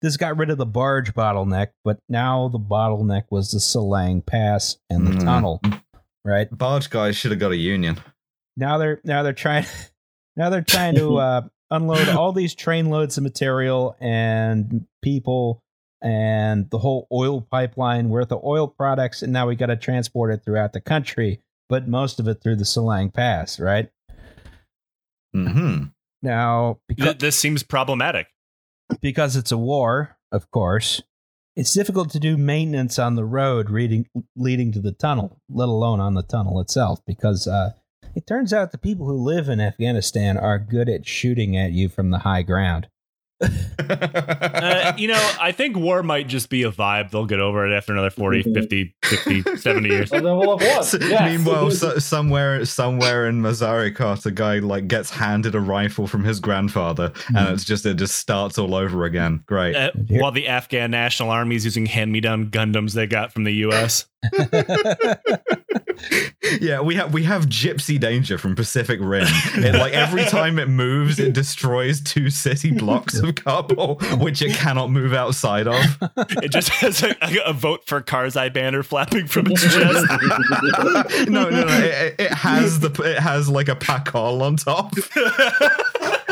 A: This got rid of the barge bottleneck, but now the bottleneck was the Salang Pass and the
B: Mm.
A: tunnel, right?
B: Barge guys should have got a union.
A: now they're now they're trying now they're trying to uh, unload all these train loads of material and people and the whole oil pipeline worth of oil products and now we got to transport it throughout the country but most of it through the Salang Pass right
B: hmm
A: now because,
C: this seems problematic.
A: because it's a war of course it's difficult to do maintenance on the road leading leading to the tunnel let alone on the tunnel itself because uh, it turns out the people who live in Afghanistan are good at shooting at you from the high ground.
C: Uh, you know, I think war might just be a vibe. They'll get over it after another 40, 50, 60, 70 years.
D: And then we'll have won.
B: So,
D: Yes.
B: Meanwhile, so, somewhere, somewhere in Mazarikot, a guy like gets handed a rifle from his grandfather, and it's just it just starts all over again. Great.
C: Uh, while the Afghan National Army is using hand-me-down Gundams they got from the U.S.
B: yeah, we have we have Gipsy Danger from Pacific Rim. It, like every time it moves, it destroys two city blocks of Kabul, which it cannot move outside of.
C: It just has a, a vote for Karzai banner flapping from its chest.
B: no, no, no. It, it has the it has like a pakol on top.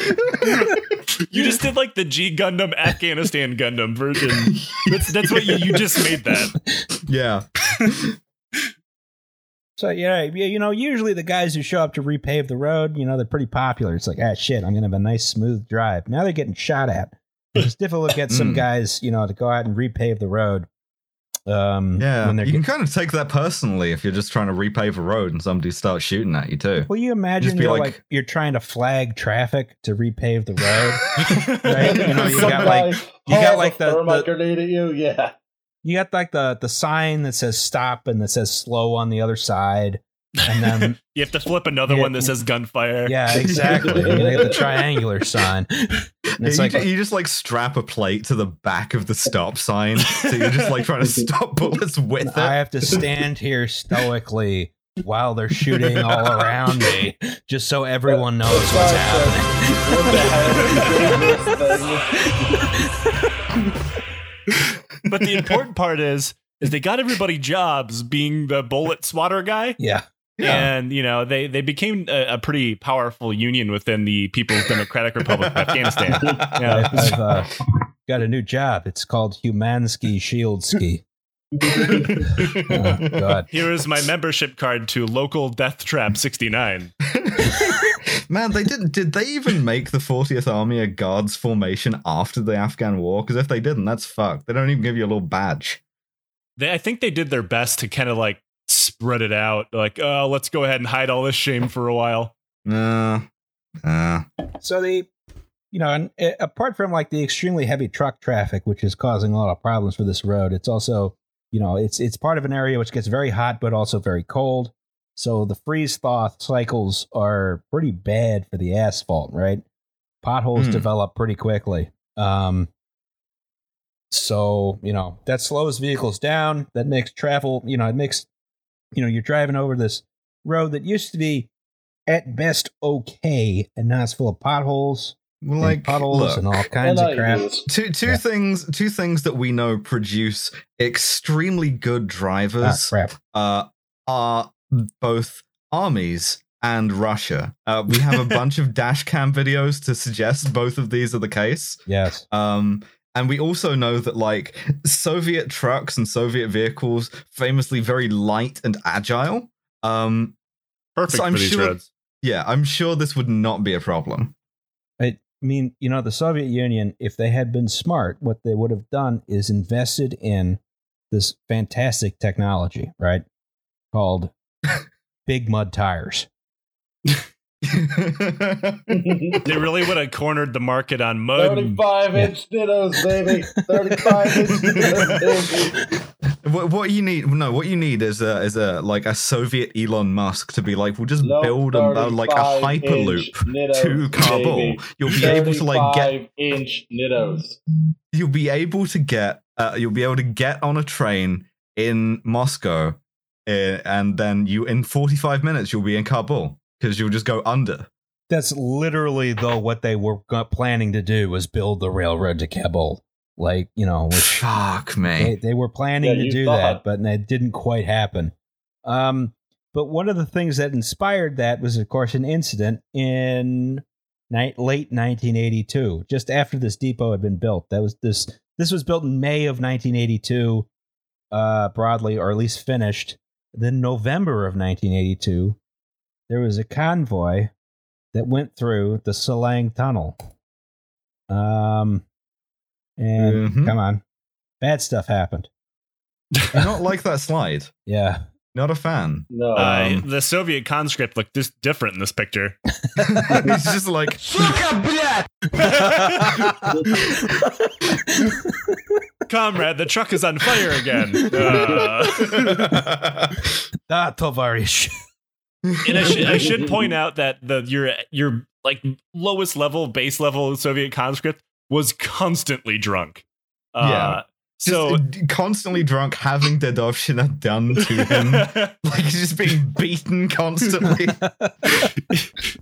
C: you just did like the G Gundam Afghanistan Gundam version. That's that's what you, you just made that.
B: Yeah.
A: So yeah, yeah, you know, usually the guys who show up to repave the road, you know, they're pretty popular. It's like, ah, shit, I'm gonna have a nice smooth drive. Now they're getting shot at. It's difficult to get some
B: Mm.
A: guys, you know, to go out and repave the road. Um,
B: Yeah,
A: when they're
B: you can kind of take that personally if you're just trying to repave a road and somebody starts shooting at you too.
A: well, you imagine
B: Just
A: you're
B: like-
A: like, you're trying to flag traffic to repave the road. Right, you know, you got, like- you got, like, the-
D: thermite
A: the-
D: grenade at you. Yeah.
A: you got like the the sign that says stop and that says slow on the other side, and then
C: You have to flip another
A: Yeah.
C: one that says gunfire.
A: yeah, exactly. and they got the triangular sign. And it's
B: you,
A: like
B: ju- you just like strap a plate to the back of the stop sign, so you're just like trying to stop bullets with it.
A: I have to stand here stoically while they're shooting all around me, just so everyone knows what's happening.
D: What the hell is this thing?
C: But the important part is is they got everybody jobs being the bullet swatter guy.
A: Yeah,
C: And you know they they became a, a pretty powerful union within the People's Democratic Republic of Afghanistan. Yeah.
A: I've, I've uh, got a new job. It's called Humansky Shieldski. Oh, God.
C: Here is my membership card to local Death Trap 69.
B: Man, they didn't. Did they even make the 40th Army a guards formation after the Afghan War? Because if they didn't, that's fucked. They don't even give you a little badge.
C: They, I think they did their best to kind of like spread it out. Like, oh, let's go ahead and hide all this shame for a while.
B: Nah, nah.
A: So the, you know, and uh, apart from like the extremely heavy truck traffic, which is causing a lot of problems for this road, it's also, you know, it's it's part of an area which gets very hot but also very cold. So the freeze thaw cycles are pretty bad for the asphalt, right? Potholes
B: Hmm.
A: develop pretty quickly. Um, so you know that slows vehicles down. That makes travel, you know, it makes, you know, you're driving over this road that used to be at best okay, and now it's full of potholes,
B: Well,
A: and
B: like
A: puddles,
B: look,
A: and all kinds of crap.
D: you do this.
B: two two
A: Yeah.
B: things two things that we know produce extremely good
A: Ah,
B: drivers
A: crap.
B: uh, are both armies and Russia. Uh, we have a bunch of dash cam videos to suggest both of these are the case.
A: Yes.
B: Um, and we also know that like Soviet trucks and Soviet vehicles famously very light and agile. Um,
C: Perfect
B: So I'm
C: for these
B: sure-
C: roads.
B: yeah, I'm sure this would not be a problem.
A: I mean, you know, the Soviet Union, if they had been smart, what they would have done is invested in this fantastic technology, right? Called big mud tires.
C: They really would have cornered the market on mud.
D: 35 inch Nittos, baby. 35 inch Nittos,
B: what, what you need? No, what you need is a is a like a Soviet Elon Musk to be like, we'll just
D: No,
B: build a, a- like a hyperloop
D: nittos,
B: to Kabul.
D: baby.
B: You'll be able to like get
D: 35 inch nittos.
B: you'll be able to get uh, you'll be able to get on a train in Moscow, uh, and then you in 45 minutes you'll be in Kabul because you'll just go under.
A: That's literally though what they were planning to do was build the railroad to Kabul. Like, you know, which
B: Fuck
A: they,
B: me.
A: they were planning
D: Yeah,
A: to do
D: thought.
A: that, but it didn't quite happen. Um, but one of the things that inspired that was, of course, an incident in ni- late 1982, just after this depot had been built. That was this. This was built in May of 1982, uh, broadly, or at least finished. Then November of 1982, there was a convoy that went through the Salang Tunnel. Um, and
B: Mhm.
A: come on, bad stuff happened.
B: I don't like that slide.
A: Yeah.
B: Not a fan.
D: No.
C: Uh,
B: Um,
C: the Soviet conscript looked just different in this picture.
B: It's just like
C: Comrade, the truck is on fire again. Uh,
A: ah, Tovarish.
C: And I, should I should point out that the your your like lowest level base level Soviet conscript was constantly drunk. Uh,
B: Yeah.
C: So
B: just constantly drunk, having Dedovshina done to him, like he's just being beaten constantly.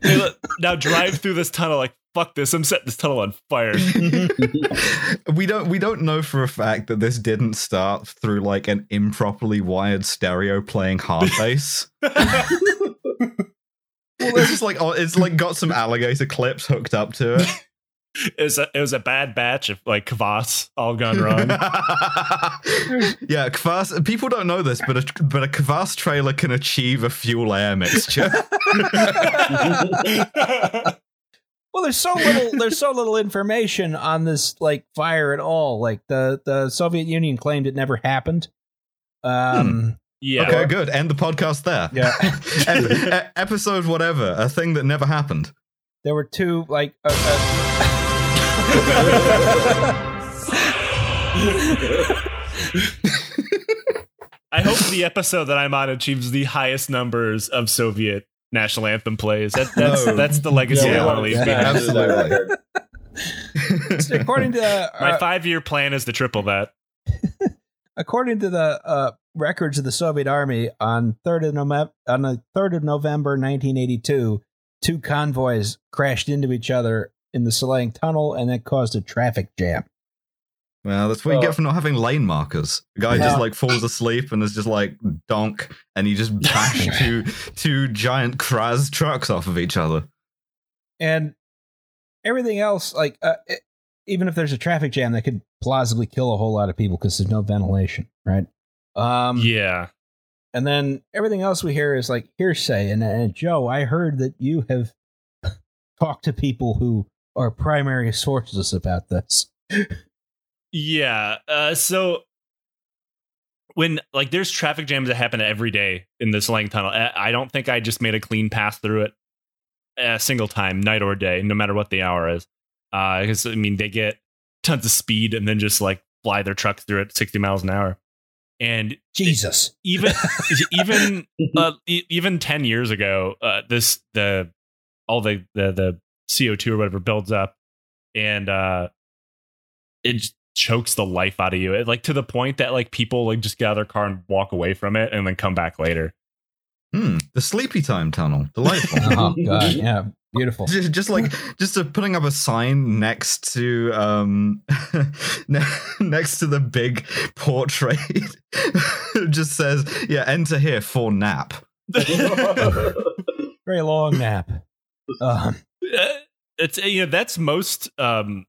C: now drive through this tunnel like fuck this. I'm setting this tunnel on fire.
B: we don't we don't know for a fact that this didn't start through like an improperly wired stereo playing hard bass. well, it's just like oh, it's like got some alligator clips hooked up to it.
C: It was a, it was a bad batch of like kvass all gone wrong.
B: yeah, kvass. People don't know this, but a but a kvass trailer can achieve a fuel air mixture.
A: Well, there's so little there's so little information on this like fire at all. Like the the Soviet Union claimed it never happened. Um
C: yeah.
B: Okay, good. End the podcast there.
A: yeah.
B: Ep- e- episode whatever, a thing that never happened.
A: There were two like uh, uh,
C: I hope the episode that I'm on achieves the highest numbers of Soviet national anthem plays. That, that's
B: No.
C: that's the legacy
B: Yeah,
C: I want to leave
A: yeah.
C: behind.
B: Absolutely.
A: according to uh,
C: My five year plan is to triple that.
A: according to the uh, records of the Soviet Army, on third of November, on the third of November, 1982, two convoys crashed into each other in the Salang Tunnel, and that caused a traffic jam.
B: Well, that's what you
D: Oh.
B: get for not having lane markers. The guy just like falls asleep and is just like donk, and you just bash two two giant Kraz trucks off of each other.
A: And everything else, like uh, it, even if there's a traffic jam, that could plausibly kill a whole lot of people because there's no ventilation, right? Um,
C: Yeah.
A: And then everything else we hear is like hearsay. And, and Joe, I heard that you have talked to people who are primary sources about this.
C: Yeah. Uh, so when like there's traffic jams that happen every day in this Lang tunnel, I don't think I just made a clean pass through it a single time, night or day, no matter what the hour is. Because I mean, they get tons of speed and then just like fly their truck through at 60 miles an hour. And
A: Jesus.
C: even even uh, e- even 10 years ago uh, this the all the, the the co2 or whatever builds up and uh it chokes the life out of you it, like to the point that like people like just get out of their car and walk away from it and then come back later
B: Hmm. The sleepy time tunnel. Delightful.
A: Oh god, yeah, beautiful.
B: just, just like just uh, putting up a sign next to um ne- next to the big portrait just says yeah enter here for nap
A: Very long nap. Um,
C: it's you know that's most um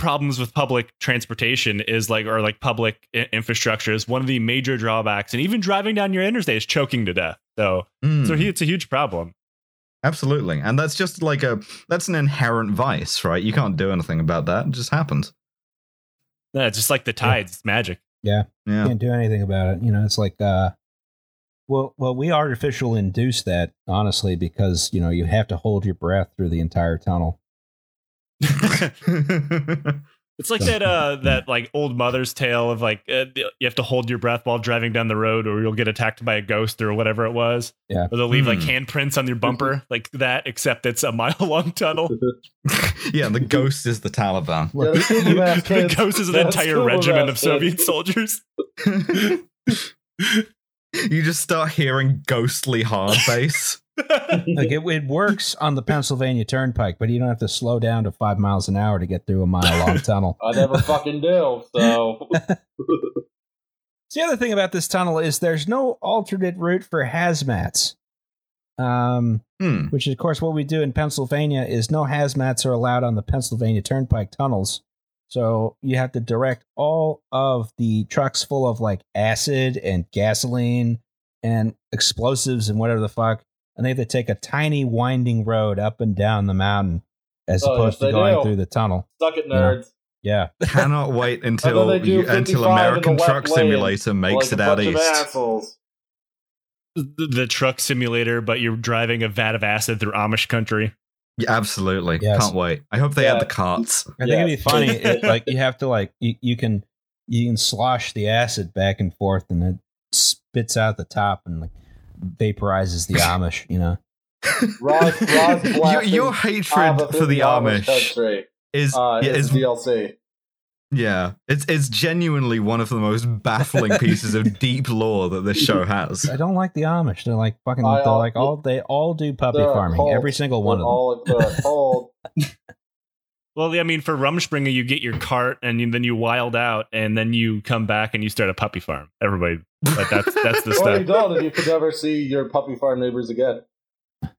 C: problems with public transportation is like or like public i- infrastructure is one of the major drawbacks and even driving down your interstate is choking to death so
B: Hmm.
C: so he, it's a huge problem.
B: Absolutely and that's just like a that's an inherent vice right? You can't do anything about that it just happens.
C: Yeah, it's just like the tides it's magic.
B: Yeah.
A: You can't do anything about it. You know, it's like uh well well we artificial induce that, honestly, because you know, you have to hold your breath through the entire tunnel.
C: It's like that uh that like old mother's tale of like uh, you have to hold your breath while driving down the road or you'll get attacked by a ghost or whatever it was.
A: Yeah.
C: Or they'll leave like
B: Hmm.
C: handprints on your bumper like that except it's a mile long tunnel.
B: yeah the ghost is the taliban
D: Yeah, the
C: the ghost is an
D: Yeah,
C: entire regiment of
D: mask
C: Soviet soldiers.
B: you just start hearing ghostly hard bass
A: Like it, it works on the Pennsylvania Turnpike, but you don't have to slow down to five miles an hour to get through a mile long tunnel.
D: I never fucking do. So
A: So the other thing about this tunnel is there's no alternate route for hazmats. Um,
B: hmm.
A: which is of course what we do in Pennsylvania is no hazmats are allowed on the Pennsylvania Turnpike tunnels. So you have to direct all of the trucks full of like acid and gasoline and explosives and whatever the fuck, and they have to take a tiny winding road up and down the mountain as
D: Oh,
A: opposed
D: yes,
A: to going
D: do.
A: through the tunnel.
D: suck it, nerds.
A: Yeah,
B: cannot wait until you, until
D: 55 in the
B: American Truck Simulator makes
D: like
B: it out east.
C: The, the truck simulator, but you're driving a vat of acid through Amish country.
B: Yeah, absolutely.
A: Yes.
B: Can't wait. I hope they
D: Yeah.
B: add the carts.
A: I think it'd be funny. It, like you have to like you, you can you can slosh the acid back and forth, and it spits out the top and like vaporizes the Amish. You know.
D: Ross, Ross
B: your, your hatred for the Amish
D: country.
B: is,
D: Uh,
B: yeah, is
D: DLC.
B: Yeah, it's it's genuinely one of the most baffling pieces of deep lore that this show has.
A: I don't like the Amish. They're like fucking.
D: I, uh,
A: they're like all they all do puppy farming. Every single one of them.
D: all they're a.
C: Well, I mean, for Rumspringa, you get your cart and you, then you wild out, and then you come back and you start a puppy farm. Everybody, like that's that's the
D: or you
C: stuff.
D: don't, and you could never see your puppy farm neighbors again.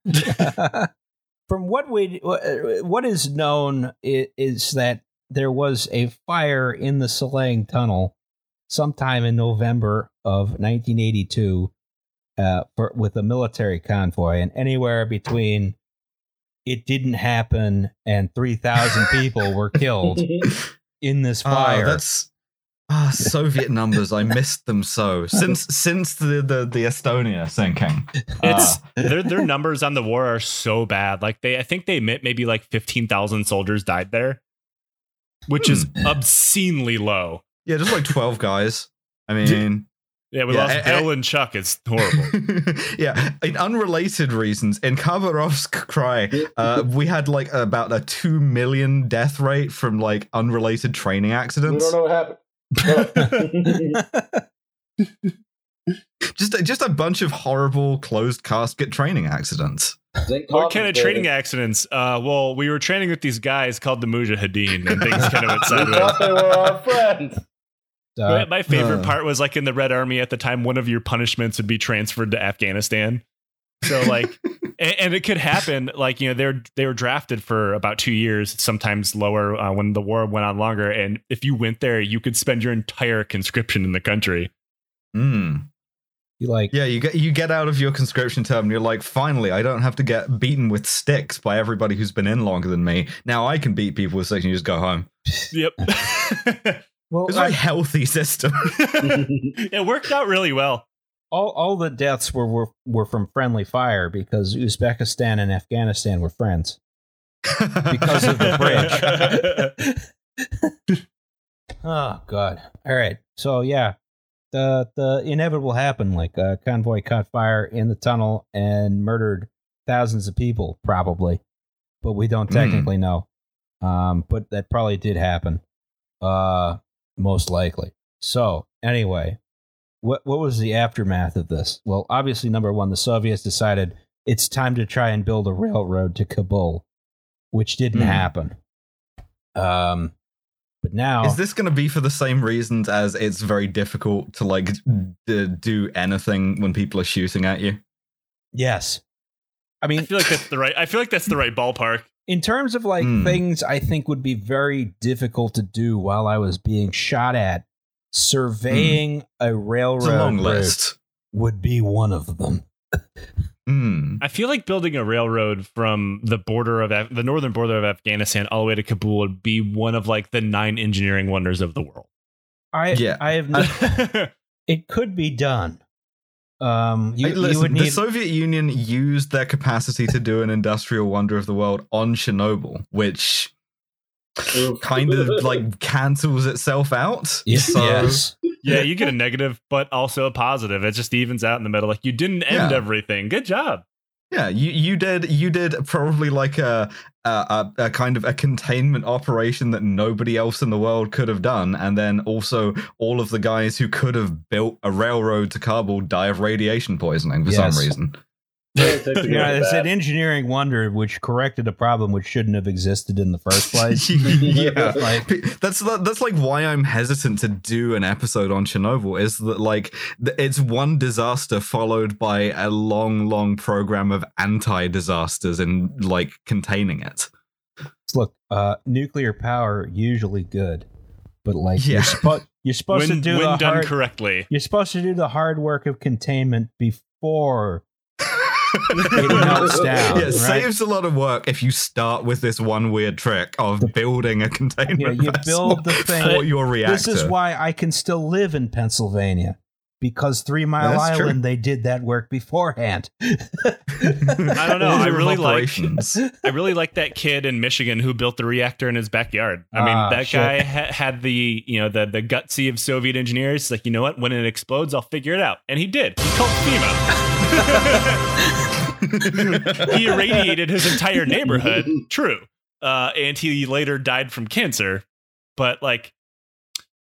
A: From what we what is known is that there was a fire in the Salang Tunnel sometime in November of 1982 uh, for, with a military convoy, and anywhere between it didn't happen and 3,000 people were killed in this
B: Ah,
A: fire.
B: that's ah Soviet numbers. I missed them so since since the the, the Estonia sinking.
C: It's
B: Ah.
C: their their numbers on the war are so bad. Like they, I think they admit maybe like fifteen thousand soldiers died there, which is
B: Hmm.
C: obscenely low.
B: yeah, just like twelve guys. I mean,
C: Yeah, we
B: Yeah,
C: lost
B: and-
C: Bill and Chuck. It's horrible.
B: yeah, in unrelated reasons, in Khabarovsk Krai, uh, we had like about a two million death rate from like unrelated training
D: we
B: accidents.
D: don't know what happened.
B: Just just a bunch of horrible closed casket training accidents.
C: What kind of
D: concentrated.
C: training accidents? Uh, well, we were training with these guys called the Mujahideen, and things kind of went
D: We
C: sideways.
D: they were our friends.
A: Uh,
C: My, my favorite
B: uh.
C: part was like in the Red Army at the time, one of your punishments would be transferred to Afghanistan. So like, and, and it could happen. Like you know, they're they were drafted for about two years, sometimes lower uh, when the war went on longer. And if you went there, you could spend your entire conscription in the country.
B: Mm.
A: You like
B: Yeah, you get you get out of your conscription term and you're like, finally, I don't have to get beaten with sticks by everybody who's been in longer than me. Now I can beat people with sticks and you just go home.
C: Yep.
A: well,
B: It's a very healthy system.
C: it worked out really well.
A: all all the deaths were, were were from friendly fire because Uzbekistan and Afghanistan were friends. Because of the bridge. Oh god. All right. So yeah, the the inevitable happened. Like a convoy caught fire in the tunnel and murdered thousands of people, probably, but we don't
B: Hmm.
A: technically know. Um, but that probably did happen. Uh, most likely. So anyway, what what was the aftermath of this? Well, obviously, number one, the Soviets decided it's time to try and build a railroad to Kabul, which didn't
B: Hmm.
A: happen. Um, but now
B: Is this going to be for the same reasons as it's very difficult to like d- do anything when people are shooting at you?
A: Yes. I mean, I
C: feel like that's the right. I feel like that's the right ballpark.
A: in terms of like
B: Hmm.
A: things I think would be very difficult to do while I was being shot at, surveying a railroad
B: It's a long list.
A: would be one of them.
B: Hmm.
C: I feel like building a railroad from the border of Af- the northern border of Afghanistan all the way to Kabul would be one of like the nine engineering wonders of the world.
A: I
B: Yeah.
A: I have no, it could be done. Um, you,
B: Hey,
A: you
B: listen,
A: would
B: the Soviet Union used their capacity to do an industrial wonder of the world on Chernobyl, which kind of like cancels itself out.
A: yes,
B: So,
A: yes.
C: yeah, you get a negative, but also a positive. It just evens out in the middle. Like you didn't end
B: Yeah.
C: everything. Good job.
B: yeah, you you did you did probably like a, a a a kind of a containment operation that nobody else in the world could have done, and then also all of the guys who could have built a railroad to Kabul die of radiation poisoning for
A: Yes.
B: some reason.
A: Yeah, it's an engineering wonder which corrected a problem which shouldn't have existed in the first place.
B: yeah,
A: Like-
B: that's that's like why I'm hesitant to do an episode on Chernobyl. Is that like it's one disaster followed by a long, long program of anti-disasters and like containing it.
A: Look, uh, nuclear power usually good, but like
B: Yeah.
A: you're, suppo- you're supposed
C: when
A: to do
C: when
A: the
C: done
A: hard,
C: correctly.
A: you're supposed to do the hard work of containment before it melts down.
B: yeah, it
A: right?
B: saves a lot of work if you start with this one weird trick of building a container.
A: Yeah, you build the thing-
B: for your reactor.
A: This is why I can still live in Pennsylvania. Because Three Mile
B: That's true.
A: Island, they did that work beforehand.
C: I don't know. I really like- I really like that kid in Michigan who built the reactor in his backyard. I mean,
A: Ah,
C: that
A: shit.
C: guy ha- had the you know the the gutsy of Soviet engineers. Like, you know what? When it explodes, I'll figure it out, and he did. He called FEMA. he irradiated his entire neighborhood. True, uh, and he later died from cancer. But like,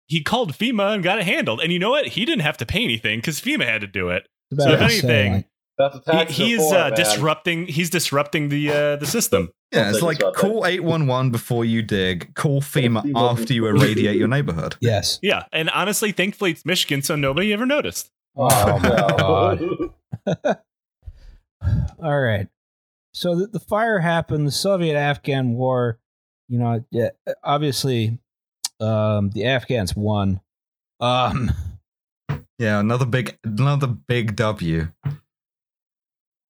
C: he called FEMA and got it handled. And you know what? He didn't have to pay anything because FEMA had to do it. So if
A: about to say,
C: anything,
A: like,
D: That's a tax
C: He, he's
D: reform,
C: uh, disrupting. He's disrupting the uh, the system.
B: Yeah, it's like call 811 before you dig, call FEMA
D: FEMA.
B: after you irradiate your neighborhood.
A: yes.
C: Yeah, and honestly, thankfully it's Michigan, so nobody ever noticed.
A: Oh, my. God. All right. So the, the fire happened, the Soviet Afghan war, you know, obviously um, the Afghans won. Um,
B: Yeah, another big another big W.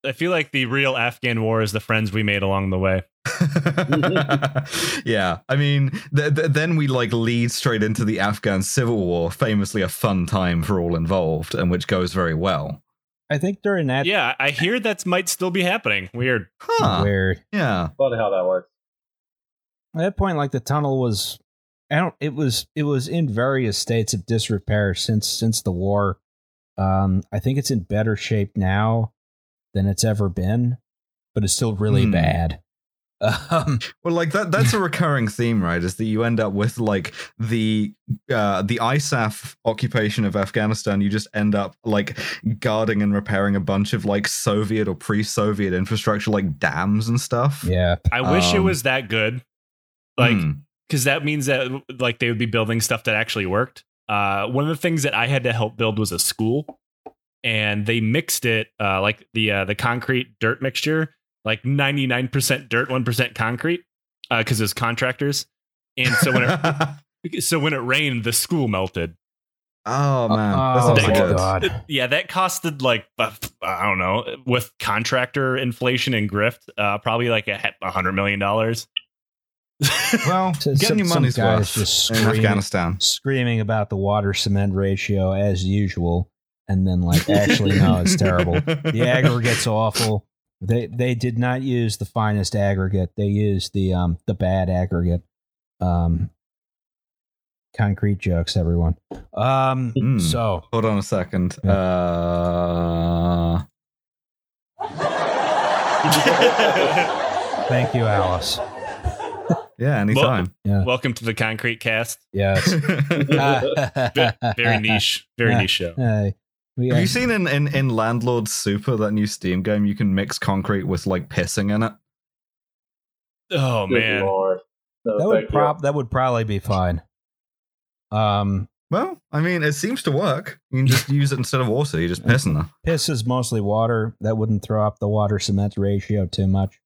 C: I feel like the real Afghan war is the friends we made along the way.
B: yeah, I mean, th- th- then we like lead straight into the Afghan civil war, famously a fun time for all involved, and which goes very well.
A: I think during that
C: Yeah, I hear that might still be happening. Weird.
B: Huh?
A: weird.
B: Yeah.
D: Funny how that works.
A: At that point, like the tunnel was, I don't. It was it was in various states of disrepair since since the war. Um, I think it's in better shape now than it's ever been, but it's still really
B: Hmm.
A: bad. Um,
B: Well, like that that's a recurring theme, right? Is that you end up with like the uh the ISAF occupation of Afghanistan, you just end up like guarding and repairing a bunch of like Soviet or pre-Soviet infrastructure like dams and stuff.
A: yeah,
C: I wish it
B: Um,
C: was that good. Like,
B: Hmm.
C: because that means that like they would be building stuff that actually worked. Uh, one of the things that I had to help build was a school, and they mixed it uh, like the uh, the concrete dirt mixture, like ninety nine percent dirt, one percent concrete, because it's contractors. And so when it so when it rained, the school melted.
B: Oh man,
A: oh
B: sounds
C: my
A: my god.
C: Yeah, that costed like uh, I don't know with contractor inflation and grift, uh, probably like a, a hundred million dollars.
B: Well,
A: So
B: getting
A: some-
B: your
A: some
B: money's
A: guys
B: worth
A: just
B: in
A: screaming-
B: Afghanistan.
A: screaming about the water cement ratio as usual, and then like actually no, it's terrible. The aggregate's awful. They they did not use the finest aggregate. They used the um the bad aggregate. Um concrete jokes, everyone. Um
B: Mm.
A: so
B: Hold on a second.
A: Yeah.
B: Uh,
A: thank you, Alice.
B: yeah, anytime. Yeah.
C: Welcome to the Concrete Cast.
A: Yes.
C: Ve- Very niche, very
A: Yeah.
C: niche show.
A: Hey, we,
B: Have you seen in, in, in Landlord Super, that new Steam game, you can mix concrete with like pissing in it?
C: Oh
D: Good
C: man,
D: Lord. No,
A: that would
D: thank you.
A: prob that would probably be fine. Um
B: Well, I mean, it seems to work. You can just use it instead of water. You just piss in there.
A: piss is mostly water. That wouldn't throw up the water cement ratio too much.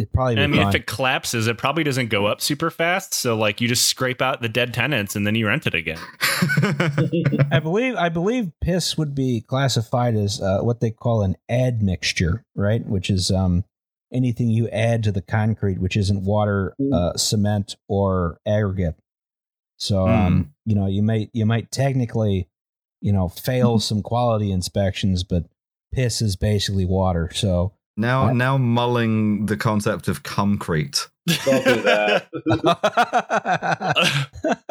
A: It'd probably be
C: I mean,
A: fine.
C: if it collapses, it probably doesn't go up super fast. So like, you just scrape out the dead tenants and then you rent it again.
A: I believe I believe piss would be classified as uh, what they call an admixture, right? Which is um, anything you add to the concrete, which isn't water, uh, cement, or aggregate. So um, you know, you might you might technically, you know, fail some quality inspections, but piss is basically water. So
B: now,
A: What?
B: now mulling the concept of concrete.
D: Don't do that.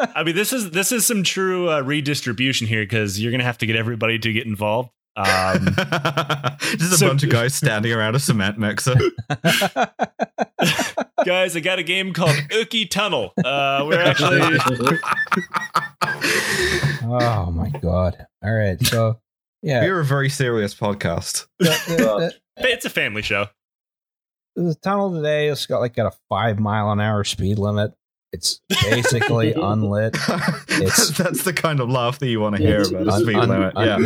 C: I mean, this is this is some true uh, redistribution here because you're gonna have to get everybody to get involved. Um,
B: just a
C: so-
B: bunch of guys standing around a cement mixer.
C: guys, I got a game called Ookie Tunnel. Uh, we're actually
A: oh my god! All right, so yeah,
B: We're a very serious podcast.
A: the, the- the-
C: it's a family show.
A: the tunnel today has got like got a five mile an hour speed limit. It's basically unlit.
B: that's, that's the kind of laugh that you want to hear about a
A: un-
B: speed
A: un-
B: limit.
A: un-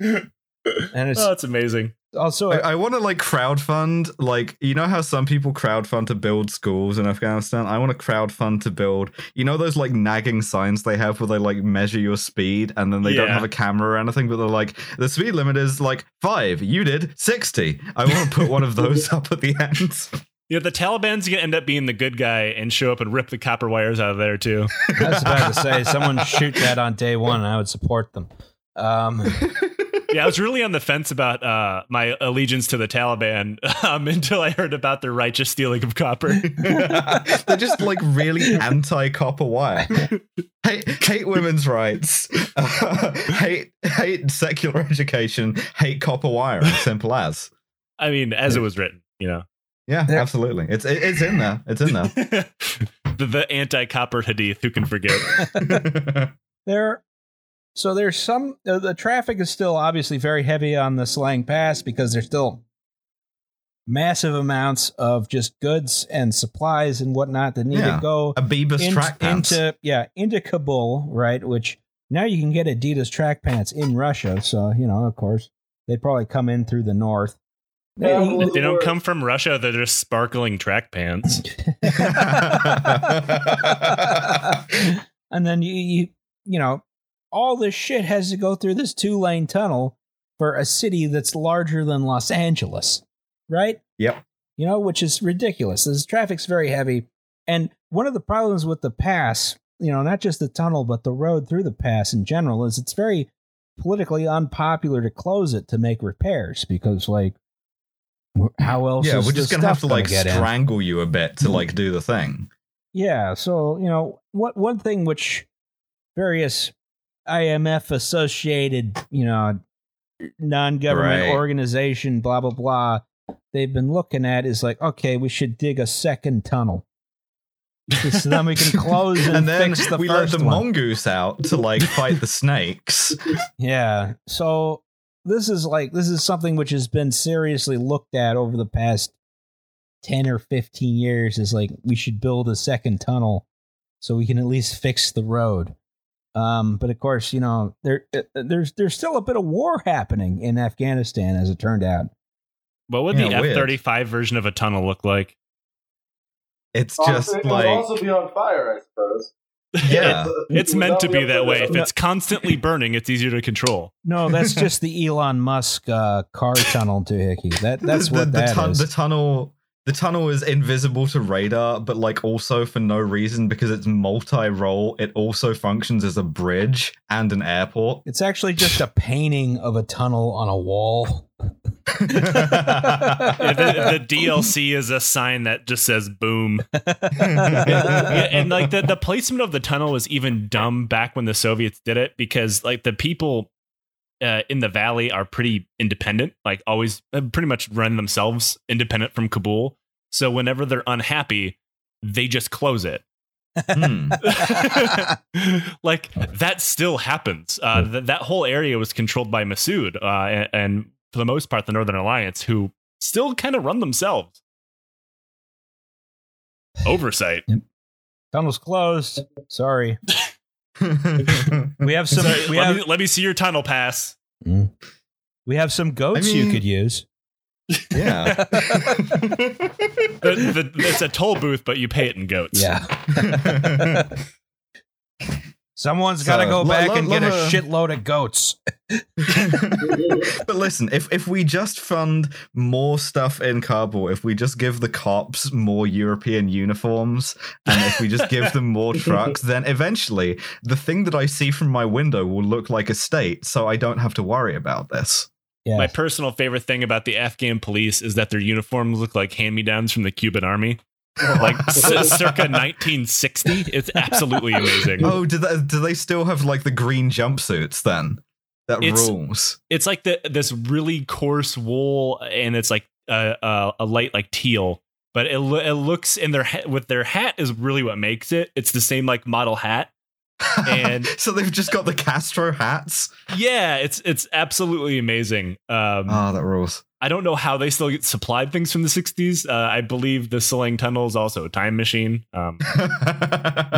B: yeah.
A: and it's
C: Oh, it's amazing.
A: Also
B: I, I want to like crowdfund, like you know how some people crowdfund to build schools in Afghanistan. I want to crowdfund to build, you know, those like nagging signs they have where they like measure your speed and then they don't have a camera or anything, but they're like the speed limit is like five. You did sixty. I want to put one of those up at the end.
C: You know, the Taliban's gonna end up being the good guy and show up and rip the copper wires out of there too.
A: I was about to say someone shoot that on day one, and I would support them. Um,
C: yeah, I was really on the fence about uh, my allegiance to the Taliban um, until I heard about their righteous stealing of copper.
B: They're just like really anti copper wire. Hate, hate women's rights. hate hate secular education. Hate copper wire. Simple as.
C: I mean, as it was written, you know,
B: Yeah,
A: There-
B: absolutely. It's it, it's in there. It's in there.
C: the, the anti-copper hadith. Who can forget?
A: there, so there's some. Uh, the traffic is still obviously very heavy on the Salang Pass because there's still massive amounts of just goods and supplies and whatnot that need
B: Yeah.
A: to go
B: A Bebas
A: in-
B: track pants.
A: into yeah into Kabul, right? Which now you can get Adidas track pants in Russia. So you know, of course, they'd probably come in through the north.
D: Yeah,
A: They-
D: well,
C: They don't come from Russia. They're just sparkling track pants.
A: and then you, you you know all this shit has to go through this two lane tunnel for a city that's larger than Los Angeles, right?
B: Yep.
A: You know, which is ridiculous. This traffic's very heavy, and one of the problems with the pass, you know, not just the tunnel but the road through the pass in general, is it's very politically unpopular to close it to make repairs because, like, how else?
B: yeah, we're just gonna have to like
A: get in?
B: strangle you a bit to like do the thing.
A: Yeah, so you know, what one thing which various IMF associated, you know, non-government
B: Right.
A: organization, blah blah blah, they've been looking at is like, okay, we should dig a second tunnel, so then we can close and,
B: And then
A: fix the
B: we let the
A: one.
B: mongoose out to like fight the snakes.
A: Yeah, so this is like this is something which has been seriously looked at over the past 10 or 15 years is like we should build a second tunnel so we can at least fix the road um, but of course you know there uh, there's there's still a bit of war happening in afghanistan as it turned out
C: What would
B: Yeah,
C: the F thirty five version of a tunnel look like?
B: It's
D: Oh,
B: just
D: it
B: like
D: would also be on fire, I suppose.
B: Yeah.
C: It's
D: Would
C: meant to be that way. If
D: No.
C: it's constantly burning, it's easier to control.
A: No, that's just the Elon Musk uh, car tunnel doohickey. That that's
B: the,
A: what
B: the,
A: that
B: tun-
A: is.
B: the tunnel the tunnel is invisible to radar but like also for no reason because it's multi-role it also functions as a bridge and an airport
A: It's actually just a painting of a tunnel on a wall.
C: Yeah, the, the DLC is a sign that just says "boom." Yeah, and like the, the placement of the tunnel was even dumb back when the Soviets did it because like the people uh, in the valley are pretty independent, like always uh, pretty much run themselves independent from Kabul. So whenever they're unhappy, they just close it.
B: Hmm.
C: like that still happens. Uh, th- that whole area was controlled by Masood, uh, and, and for the most part, the Northern Alliance, who still kind of run themselves. Oversight.
A: Tunnel's closed. Sorry. We have some.
C: Sorry,
A: we
C: let,
A: have
C: me, let me see your tunnel pass. Mm.
A: we have some goats
B: I
A: you could use.
B: yeah
C: The, the, it's a toll booth, but you pay it in goats.
A: Yeah. Someone's got to
B: So,
A: go back
B: lo-
A: and get a
B: a-
A: shitload of goats.
B: but listen, if if we just fund more stuff in Kabul, if we just give the cops more European uniforms, and if we just give them more trucks, then eventually the thing that I see from my window will look like a state, so I don't have to worry about this.
A: Yeah.
C: My personal favorite thing about the Afghan police is that their uniforms look like hand me downs from the Cuban army. Like c- circa 1960. It's absolutely amazing.
B: Oh, do they, do they still have like the green jumpsuits then? That
C: It's-
B: rules.
C: it's like the this really coarse wool and it's like a, a, a light like teal but it, lo- it looks in their ha- with their hat is really what makes it it's the same like model hat and-
B: so they've just got the Castro hats.
C: yeah it's it's absolutely amazing um
B: Oh, that rules.
C: I don't know how they still get supplied things from the 60s uh, i believe the Salang tunnel is also a time machine um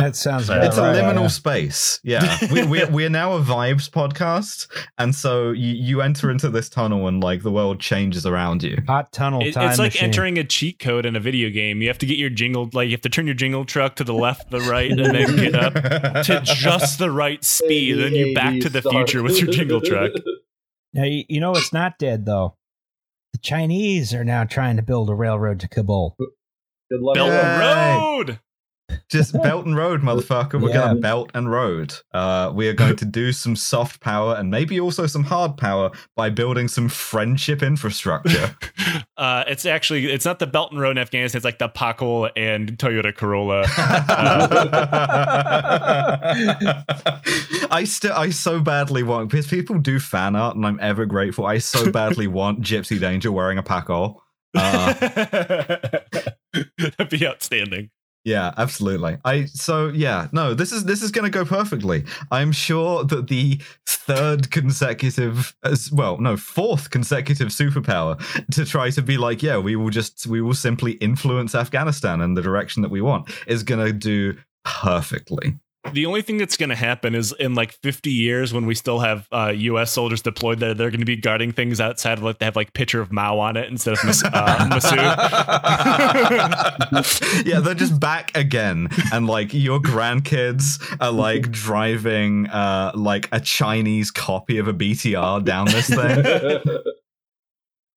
A: that sounds
C: It's
B: it's a
A: right,
B: liminal
A: yeah.
B: space. Yeah, we, we we are now a vibes podcast, and so you, you enter into this tunnel, and like the world changes around you.
A: Hot tunnel
C: It- it's like
A: machine.
C: entering a cheat code in a video game you have to get your jingle like you have to turn your jingle truck to the left the right and then get up to just the right speed then you back to the future with your jingle truck
A: Now, you, you know it's not dead though. The Chinese are now trying to build a railroad to Kabul.
D: Good luck.
C: Belt
D: with that.
B: Yay.
C: Road.
B: Just belt and road, motherfucker. We're
A: Yeah.
B: gonna belt and road. Uh, we are going to do some soft power and maybe also some hard power by building some friendship infrastructure.
C: Uh, it's actually it's not the Belt and Road in Afghanistan. It's like the Pakol and Toyota Corolla.
B: I still, I so badly want because people do fan art, and I'm ever grateful. I so badly want Gipsy Danger wearing a pakol. Uh,
C: That'd be outstanding.
B: Yeah, absolutely. I so yeah, no, this is this is going to go perfectly. I'm sure that the third consecutive, as well, no, fourth consecutive superpower to try to be like, yeah, we will just we will simply influence Afghanistan in the direction that we want is going to do perfectly.
C: The only thing that's going to happen is in like 50 years when we still have uh, U.S. soldiers deployed there, they're going to be guarding things outside of like they have like picture of Mao on it instead of Mas- uh, Masood.
B: yeah, they're just back again, and like your grandkids are like driving uh like a Chinese copy of a BTR down this thing.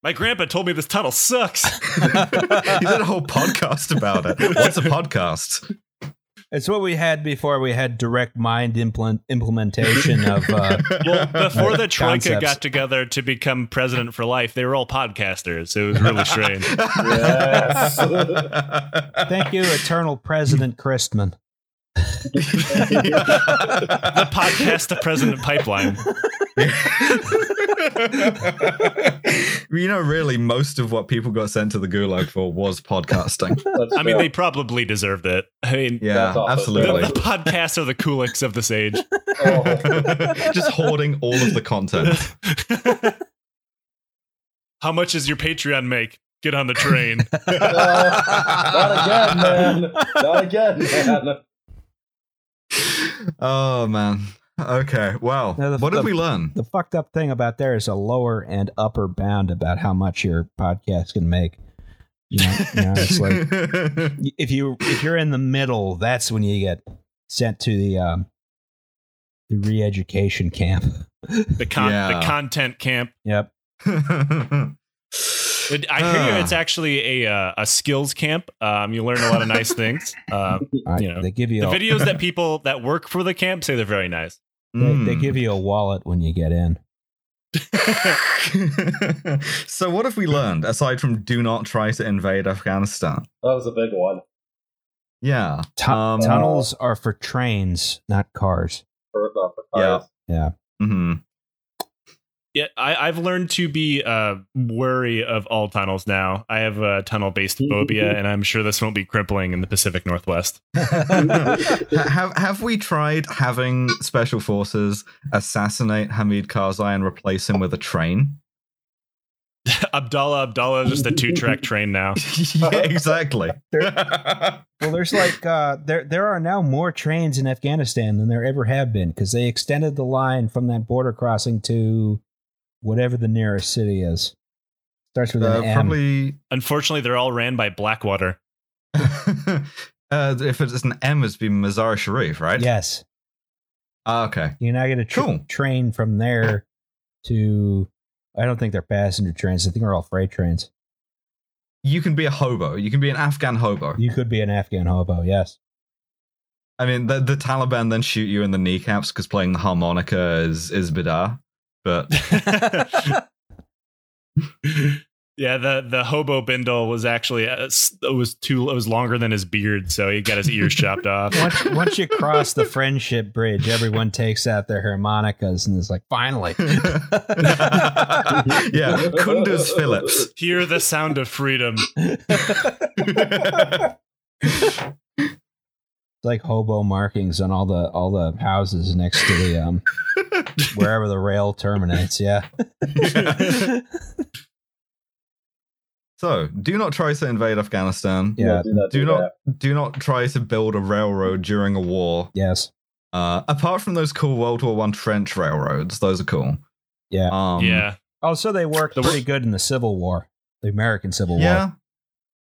C: My grandpa told me this tunnel sucks.
B: he did a whole podcast about it. What's a podcast?
A: It's what we had before we had direct mind implement, implementation of. Uh,
C: Well, before the Troika
A: Concepts.
C: got together to become president for life, they were all podcasters. It was really strange.
D: Yes.
A: thank you, Eternal President Christman.
C: The podcast the president pipeline.
B: you know, really, most of what people got sent to the gulag for was podcasting.
D: That's
C: I mean, they probably deserved it. I mean,
B: Yeah,
D: That's awesome.
C: the,
B: absolutely.
C: the podcasts are the kulaks of this age.
D: Oh.
B: Just hoarding all of the content.
C: How much does your Patreon make? Get on the train.
D: not again, man. Not again, man.
B: Oh man. Okay. Well,
A: Now, the-
B: what did
A: the-
B: we learn?
A: The fucked up thing about there is a lower and upper bound about how much your podcast can make. You know, you know, it's like if you if you're in the middle, that's when you get sent to the um, the re-education camp.
C: The con
B: Yeah.
C: the content camp.
A: yep.
C: It- I hear you.
B: Ah.
C: It's actually a uh, a skills camp. Um, you learn a lot of nice things. Um,
A: All right,
C: You know,
A: they give you
C: the
A: a,
C: videos that people that work for the camp say they're very nice.
A: they, they
B: Mm.
A: give you a wallet when you get in.
B: so what have we learned aside from do not try to invade Afghanistan?
D: That was a big one.
B: Yeah.
A: Tu-
B: Um,
A: tunnels are for trains, not cars.
D: For, uh, for
B: Yeah.
D: cars.
A: Yeah.
B: hmm
C: Yeah, I, I've learned to be uh, wary of all tunnels now. I have a tunnel based phobia, and I'm sure this won't be crippling in the Pacific Northwest.
B: have have we tried having special forces assassinate Hamid Karzai and replace him with a train?
C: Abdullah Abdullah is just a two track train now.
B: yeah, exactly.
A: Well, there's like uh, there there are now more trains in Afghanistan than there ever have been because they extended the line from that border crossing to whatever the nearest city is. Starts with
B: Uh,
A: an M.
B: probably
C: Unfortunately, they're all ran by Blackwater.
B: uh, if it's an M, it's be Mazar Sharif, right?
A: Yes,
B: Ah, okay.
A: you now get a tr-
B: Cool.
A: train from there to. I don't think they're passenger trains. I think they're all freight trains.
B: You can be a hobo. You can be an Afghan hobo.
A: You could be an Afghan hobo. Yes.
B: I mean, the, the Taliban then shoot you in the kneecaps because playing the harmonica is is bidah. But
C: yeah, the the hobo bindle was actually uh, it was too it was longer than his beard, so he got his ears chopped off.
A: Once, once you cross the friendship bridge, everyone takes out their harmonicas and is like, finally.
B: yeah, Kunduz Phillips.
C: Hear the sound of freedom.
A: It's like hobo markings on all the all the houses next to the um wherever the rail terminates. Yeah.
B: so, do not try to invade Afghanistan.
A: Yeah.
D: do not.
B: Do
D: do
B: not do not try to build a railroad during a war.
A: Yes.
B: Uh, apart from those cool World War One trench railroads, those are cool.
A: Yeah.
B: Um,
C: yeah,
A: Oh, so they worked
C: The-
A: pretty good in the Civil War, the American Civil War.
B: Yeah,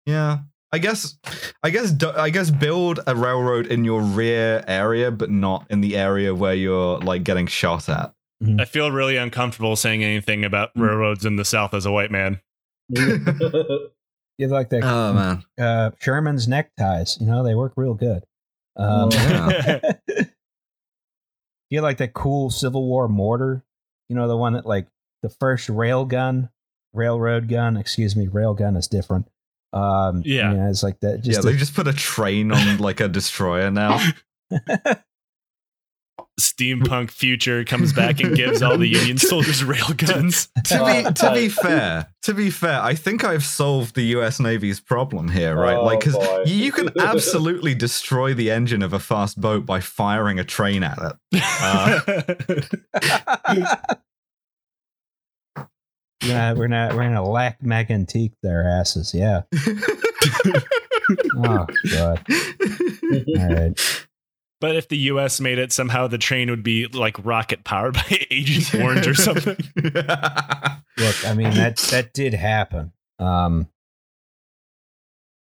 B: yeah. I guess, I guess, I guess, build a railroad in your rear area, but not in the area where you're like getting shot at.
C: I feel really uncomfortable saying anything about railroads in the South as a white man.
A: You like the
B: Oh man,
A: uh, Sherman's neckties. You know, they work real good. Um,
B: Yeah.
A: you like that cool Civil War mortar? You know, the one that like the first rail gun, railroad gun. Excuse me, rail gun is different. Um,
C: Yeah.
A: you know, it's like that.
B: yeah.
A: Just
B: They just put a train on like a destroyer now.
C: Steampunk future comes back and gives all the Union soldiers railguns.
B: to be to be fair, to be fair, I think I've solved the U.S. Navy's problem here, right?
D: Oh,
B: like, because you can absolutely destroy the engine of a fast boat by firing a train at it. Uh,
A: yeah, we're not we're gonna Lac-Mégantic their asses. Yeah. Oh god. All right.
C: but if the U.S. made it, somehow the train would be like rocket powered by Agent Orange or something.
A: Look, I mean that that did happen. Um,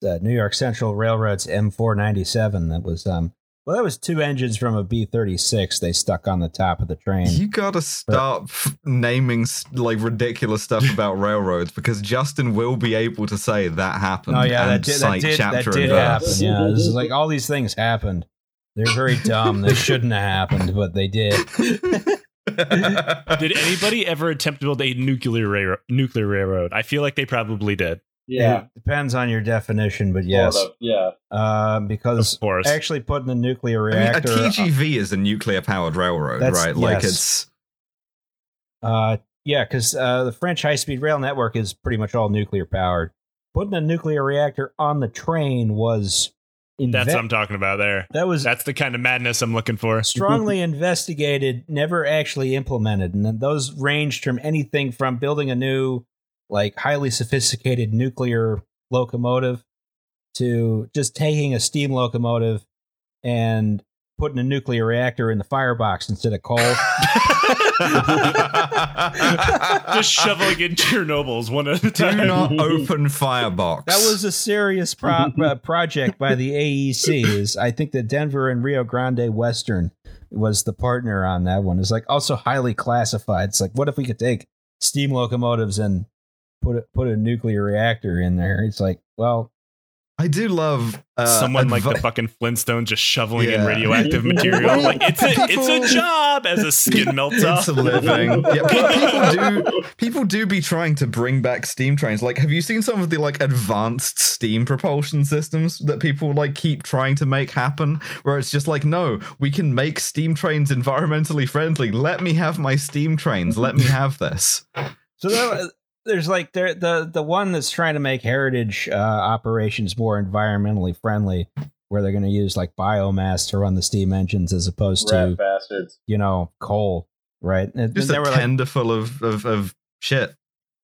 A: the New York Central Railroad's M497 that was um well that was two engines from a B36 they stuck on the top of the train.
B: You gotta stop f- naming like ridiculous stuff about railroads because Justin will be able to say that happened.
A: Oh yeah, that
B: and
A: did that
B: cite
A: did, that did happen. Yeah, this is like all these things happened. They're very dumb. they shouldn't have happened, but they did.
C: Did anybody ever attempt to build a nuclear railroad? Nuclear railroad? I feel like they probably did.
D: Yeah.
A: It depends on your definition, but yes,
D: Sort of, Yeah.
A: uh, because
C: Of course.
A: actually putting the nuclear
B: I mean, a
A: reactor.
B: TGV is a nuclear powered railroad,
A: That's-
B: right? Like
A: yes.
B: it's
A: Uh, yeah, because uh, the French high speed rail network is pretty much all nuclear powered. Putting a nuclear reactor on the train was inve-
C: That's what I'm talking about there.
A: that was
C: That's the kind of madness I'm looking for.
A: strongly investigated, never actually implemented, and then those ranged from anything from building a new, like highly sophisticated nuclear locomotive to just taking a steam locomotive and putting a nuclear reactor in the firebox instead of coal.
C: Just shoveling in Chernobyls one at a
B: Do
C: time.
B: not open firebox.
A: That was a serious pro- uh, project by the AEC. Is I think the Denver and Rio Grande Western was the partner on that one. It's like also highly classified. It's like, what if we could take steam locomotives and put a, put a nuclear reactor in there? It's like, well,
B: I do love uh,
C: Someone like the fucking Flintstones just shoveling in radioactive material. Like it's a, it's a job as a skin melter.
B: It's a living. Yeah, people do. People do be trying to bring back steam trains. Like, have you seen some of the like advanced steam propulsion systems that people like keep trying to make happen? Where it's just like, no, we can make steam trains environmentally friendly. Let me have my steam trains. Let me have this.
A: so there, there's like there the the one that's trying to make heritage uh, operations more environmentally friendly, where they're going to use like biomass to run the steam engines as opposed
D: Rat
A: to
D: bastards.
A: you know coal, right? And
B: Just
A: they
B: a
A: were like,
B: full of, of of shit.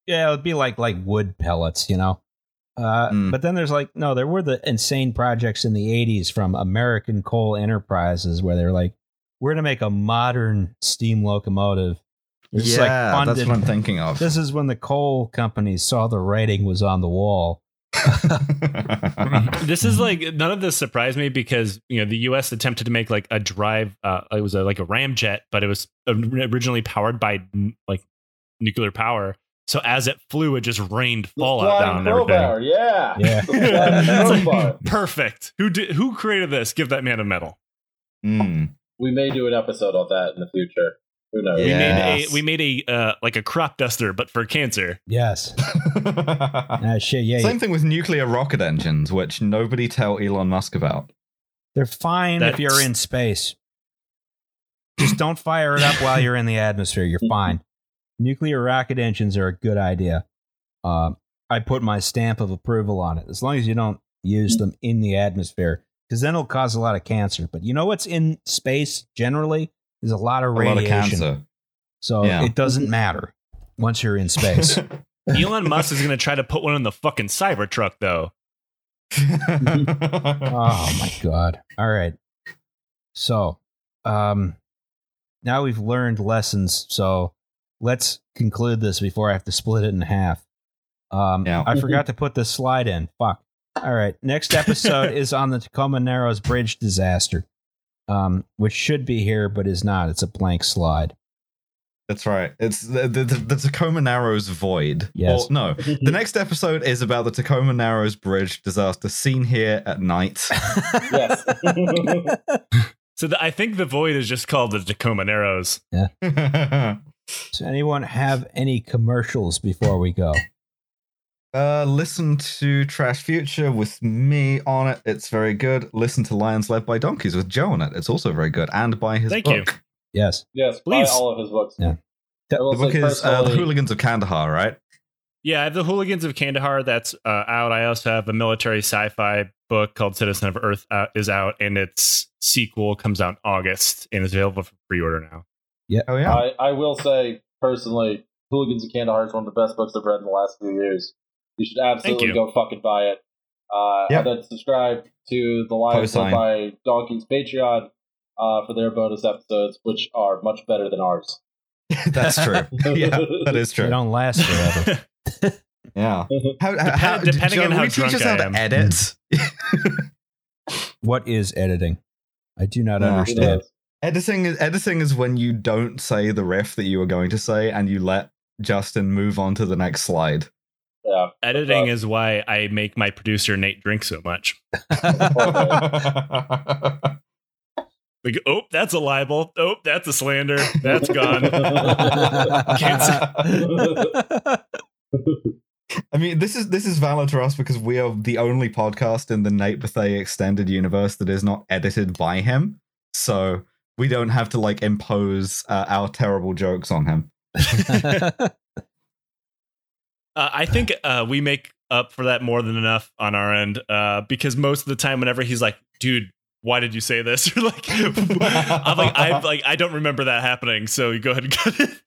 A: Yeah, it would be like like wood pellets, you know. Uh,
B: Mm.
A: But then there's like no, there were the insane projects in the '80s from American Coal Enterprises where they're like, we're gonna make a modern steam locomotive. It's
B: yeah,
A: like
B: that's what I'm thinking of.
A: This is when the coal companies saw the writing was on the wall.
C: this is like none of this surprised me because you know the U.S. attempted to make like a drive. Uh, it was a, like a ramjet, but it was originally powered by n- like nuclear power. So as it flew, it just rained fallout down and everything.
D: crowbar, yeah.
A: Yeah.
C: It's like, perfect. Who did? Who created this? Give that man a medal.
B: Mm.
D: We may do an episode on that in the future. Who knows?
C: We made a we made a uh, like a crop duster, but for cancer.
A: Yes. Ah, shit. Yeah.
B: Same thing with nuclear rocket engines, which nobody tell Elon Musk about.
A: They're fine if you're in space. Just don't fire it up while you're in the atmosphere. You're fine. Nuclear rocket engines are a good idea. Uh, I put my stamp of approval on it, as long as you don't use them in the atmosphere, because then it'll cause a lot of cancer. But you know what's in space generally? There's a lot of
B: A lot of
A: radiation.
B: cancer.
A: So
B: Yeah.
A: it doesn't matter once you're in space.
C: Elon Musk is going to try to put one in the fucking Cybertruck, though.
A: oh my god. All right. So, um now we've learned lessons, so let's conclude this before I have to split it in half. Um
B: Yeah.
A: I forgot to put this slide in. Fuck. All right. Next episode is on the Tacoma Narrows Bridge disaster. Um which should be here but is not. It's a blank slide.
B: That's right. It's the, the, the Tacoma Narrows Void.
A: Yes.
B: Or, no, the next episode is about the Tacoma Narrows Bridge disaster seen here at night.
D: yes.
C: So the, I think the void is just called the Tacoma Narrows. Yeah.
A: Does anyone have any commercials before we go?
B: Uh, listen to Trash Future with me on it. It's very good. Listen to Lions Led by Donkeys with Joe on it. It's also very good. And buy his
C: Thank you.
B: book.
A: Yes.
D: yes.
C: Please.
D: Buy all of his books.
A: Yeah.
D: I will
B: The book
D: say
B: is uh, The Hooligans of Kandahar, right?
C: Yeah, I have the Hooligans of Kandahar that's uh, out. I also have a military sci-fi book called Citizen of Earth uh, is out, and its sequel comes out in August and is available for pre-order now. Yeah.
B: Oh, yeah.
D: I, I will say personally, Hooligans of Kandahar is one of the best books I've read in the last few years. You should absolutely
C: you.
D: go fucking buy it. Uh,
B: Yep.
D: And then subscribe to the Lions Led
B: Cosign.
D: by Donkeys Patreon uh, for their bonus episodes, which are much better than ours.
B: That's true. yeah, that is true.
A: They don't last forever.
B: Yeah. How, how, how,
C: depending
B: Joe,
C: on how
B: we teach
C: drunk
B: us how
C: I
B: to
C: am.
B: edit.
A: what is editing? I do not
B: No.
D: Who
A: understand.
B: editing is editing is when you don't say the riff that you were going to say and you let Justin move on to the next slide.
D: Yeah.
C: Editing is why I make my producer Nate drink so much. Like, oh, that's a libel. Oh, that's a slander. That's gone. Can't say-
B: I mean, this is this is valid for us because we are the only podcast in the Nate Bethea extended universe that is not edited by him. So we don't have to like impose uh, our terrible jokes on him.
C: Uh, I think uh, we make up for that more than enough on our end uh, because most of the time, whenever he's like, "Dude, why did you say this?" or like, I'm like, I like, I don't remember that happening. So you go ahead and cut it.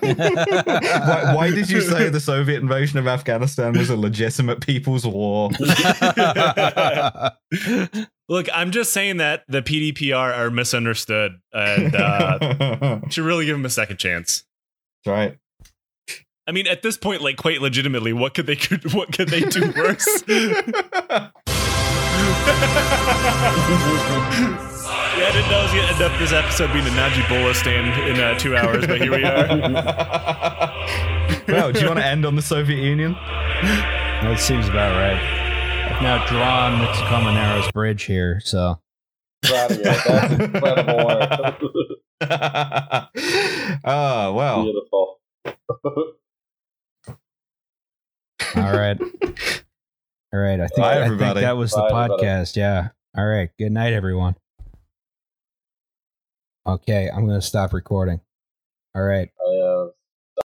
B: why, why did you say the Soviet invasion of Afghanistan was a legitimate people's war?
C: Look, I'm just saying that the PDPR are misunderstood and uh, should really give them a second chance.
B: That's right.
C: I mean, at this point, like quite legitimately, what could they could what could they do worse? Yeah, I didn't know I was going to end up this episode being a Najibullah stand in uh, two hours, but here we are.
B: well, do you want to end on the Soviet Union?
A: That seems about right. I've now drawn the Tacoma Narrows Bridge here, so.
D: Proud of you. That's incredible work.
B: oh, well.
D: Beautiful.
A: All right. All right. I think,
B: Bye,
A: I think that was the
D: Bye, everybody.
A: podcast. Yeah. All right. Good night, everyone. Okay. I'm going to stop recording. All right.
D: I, uh,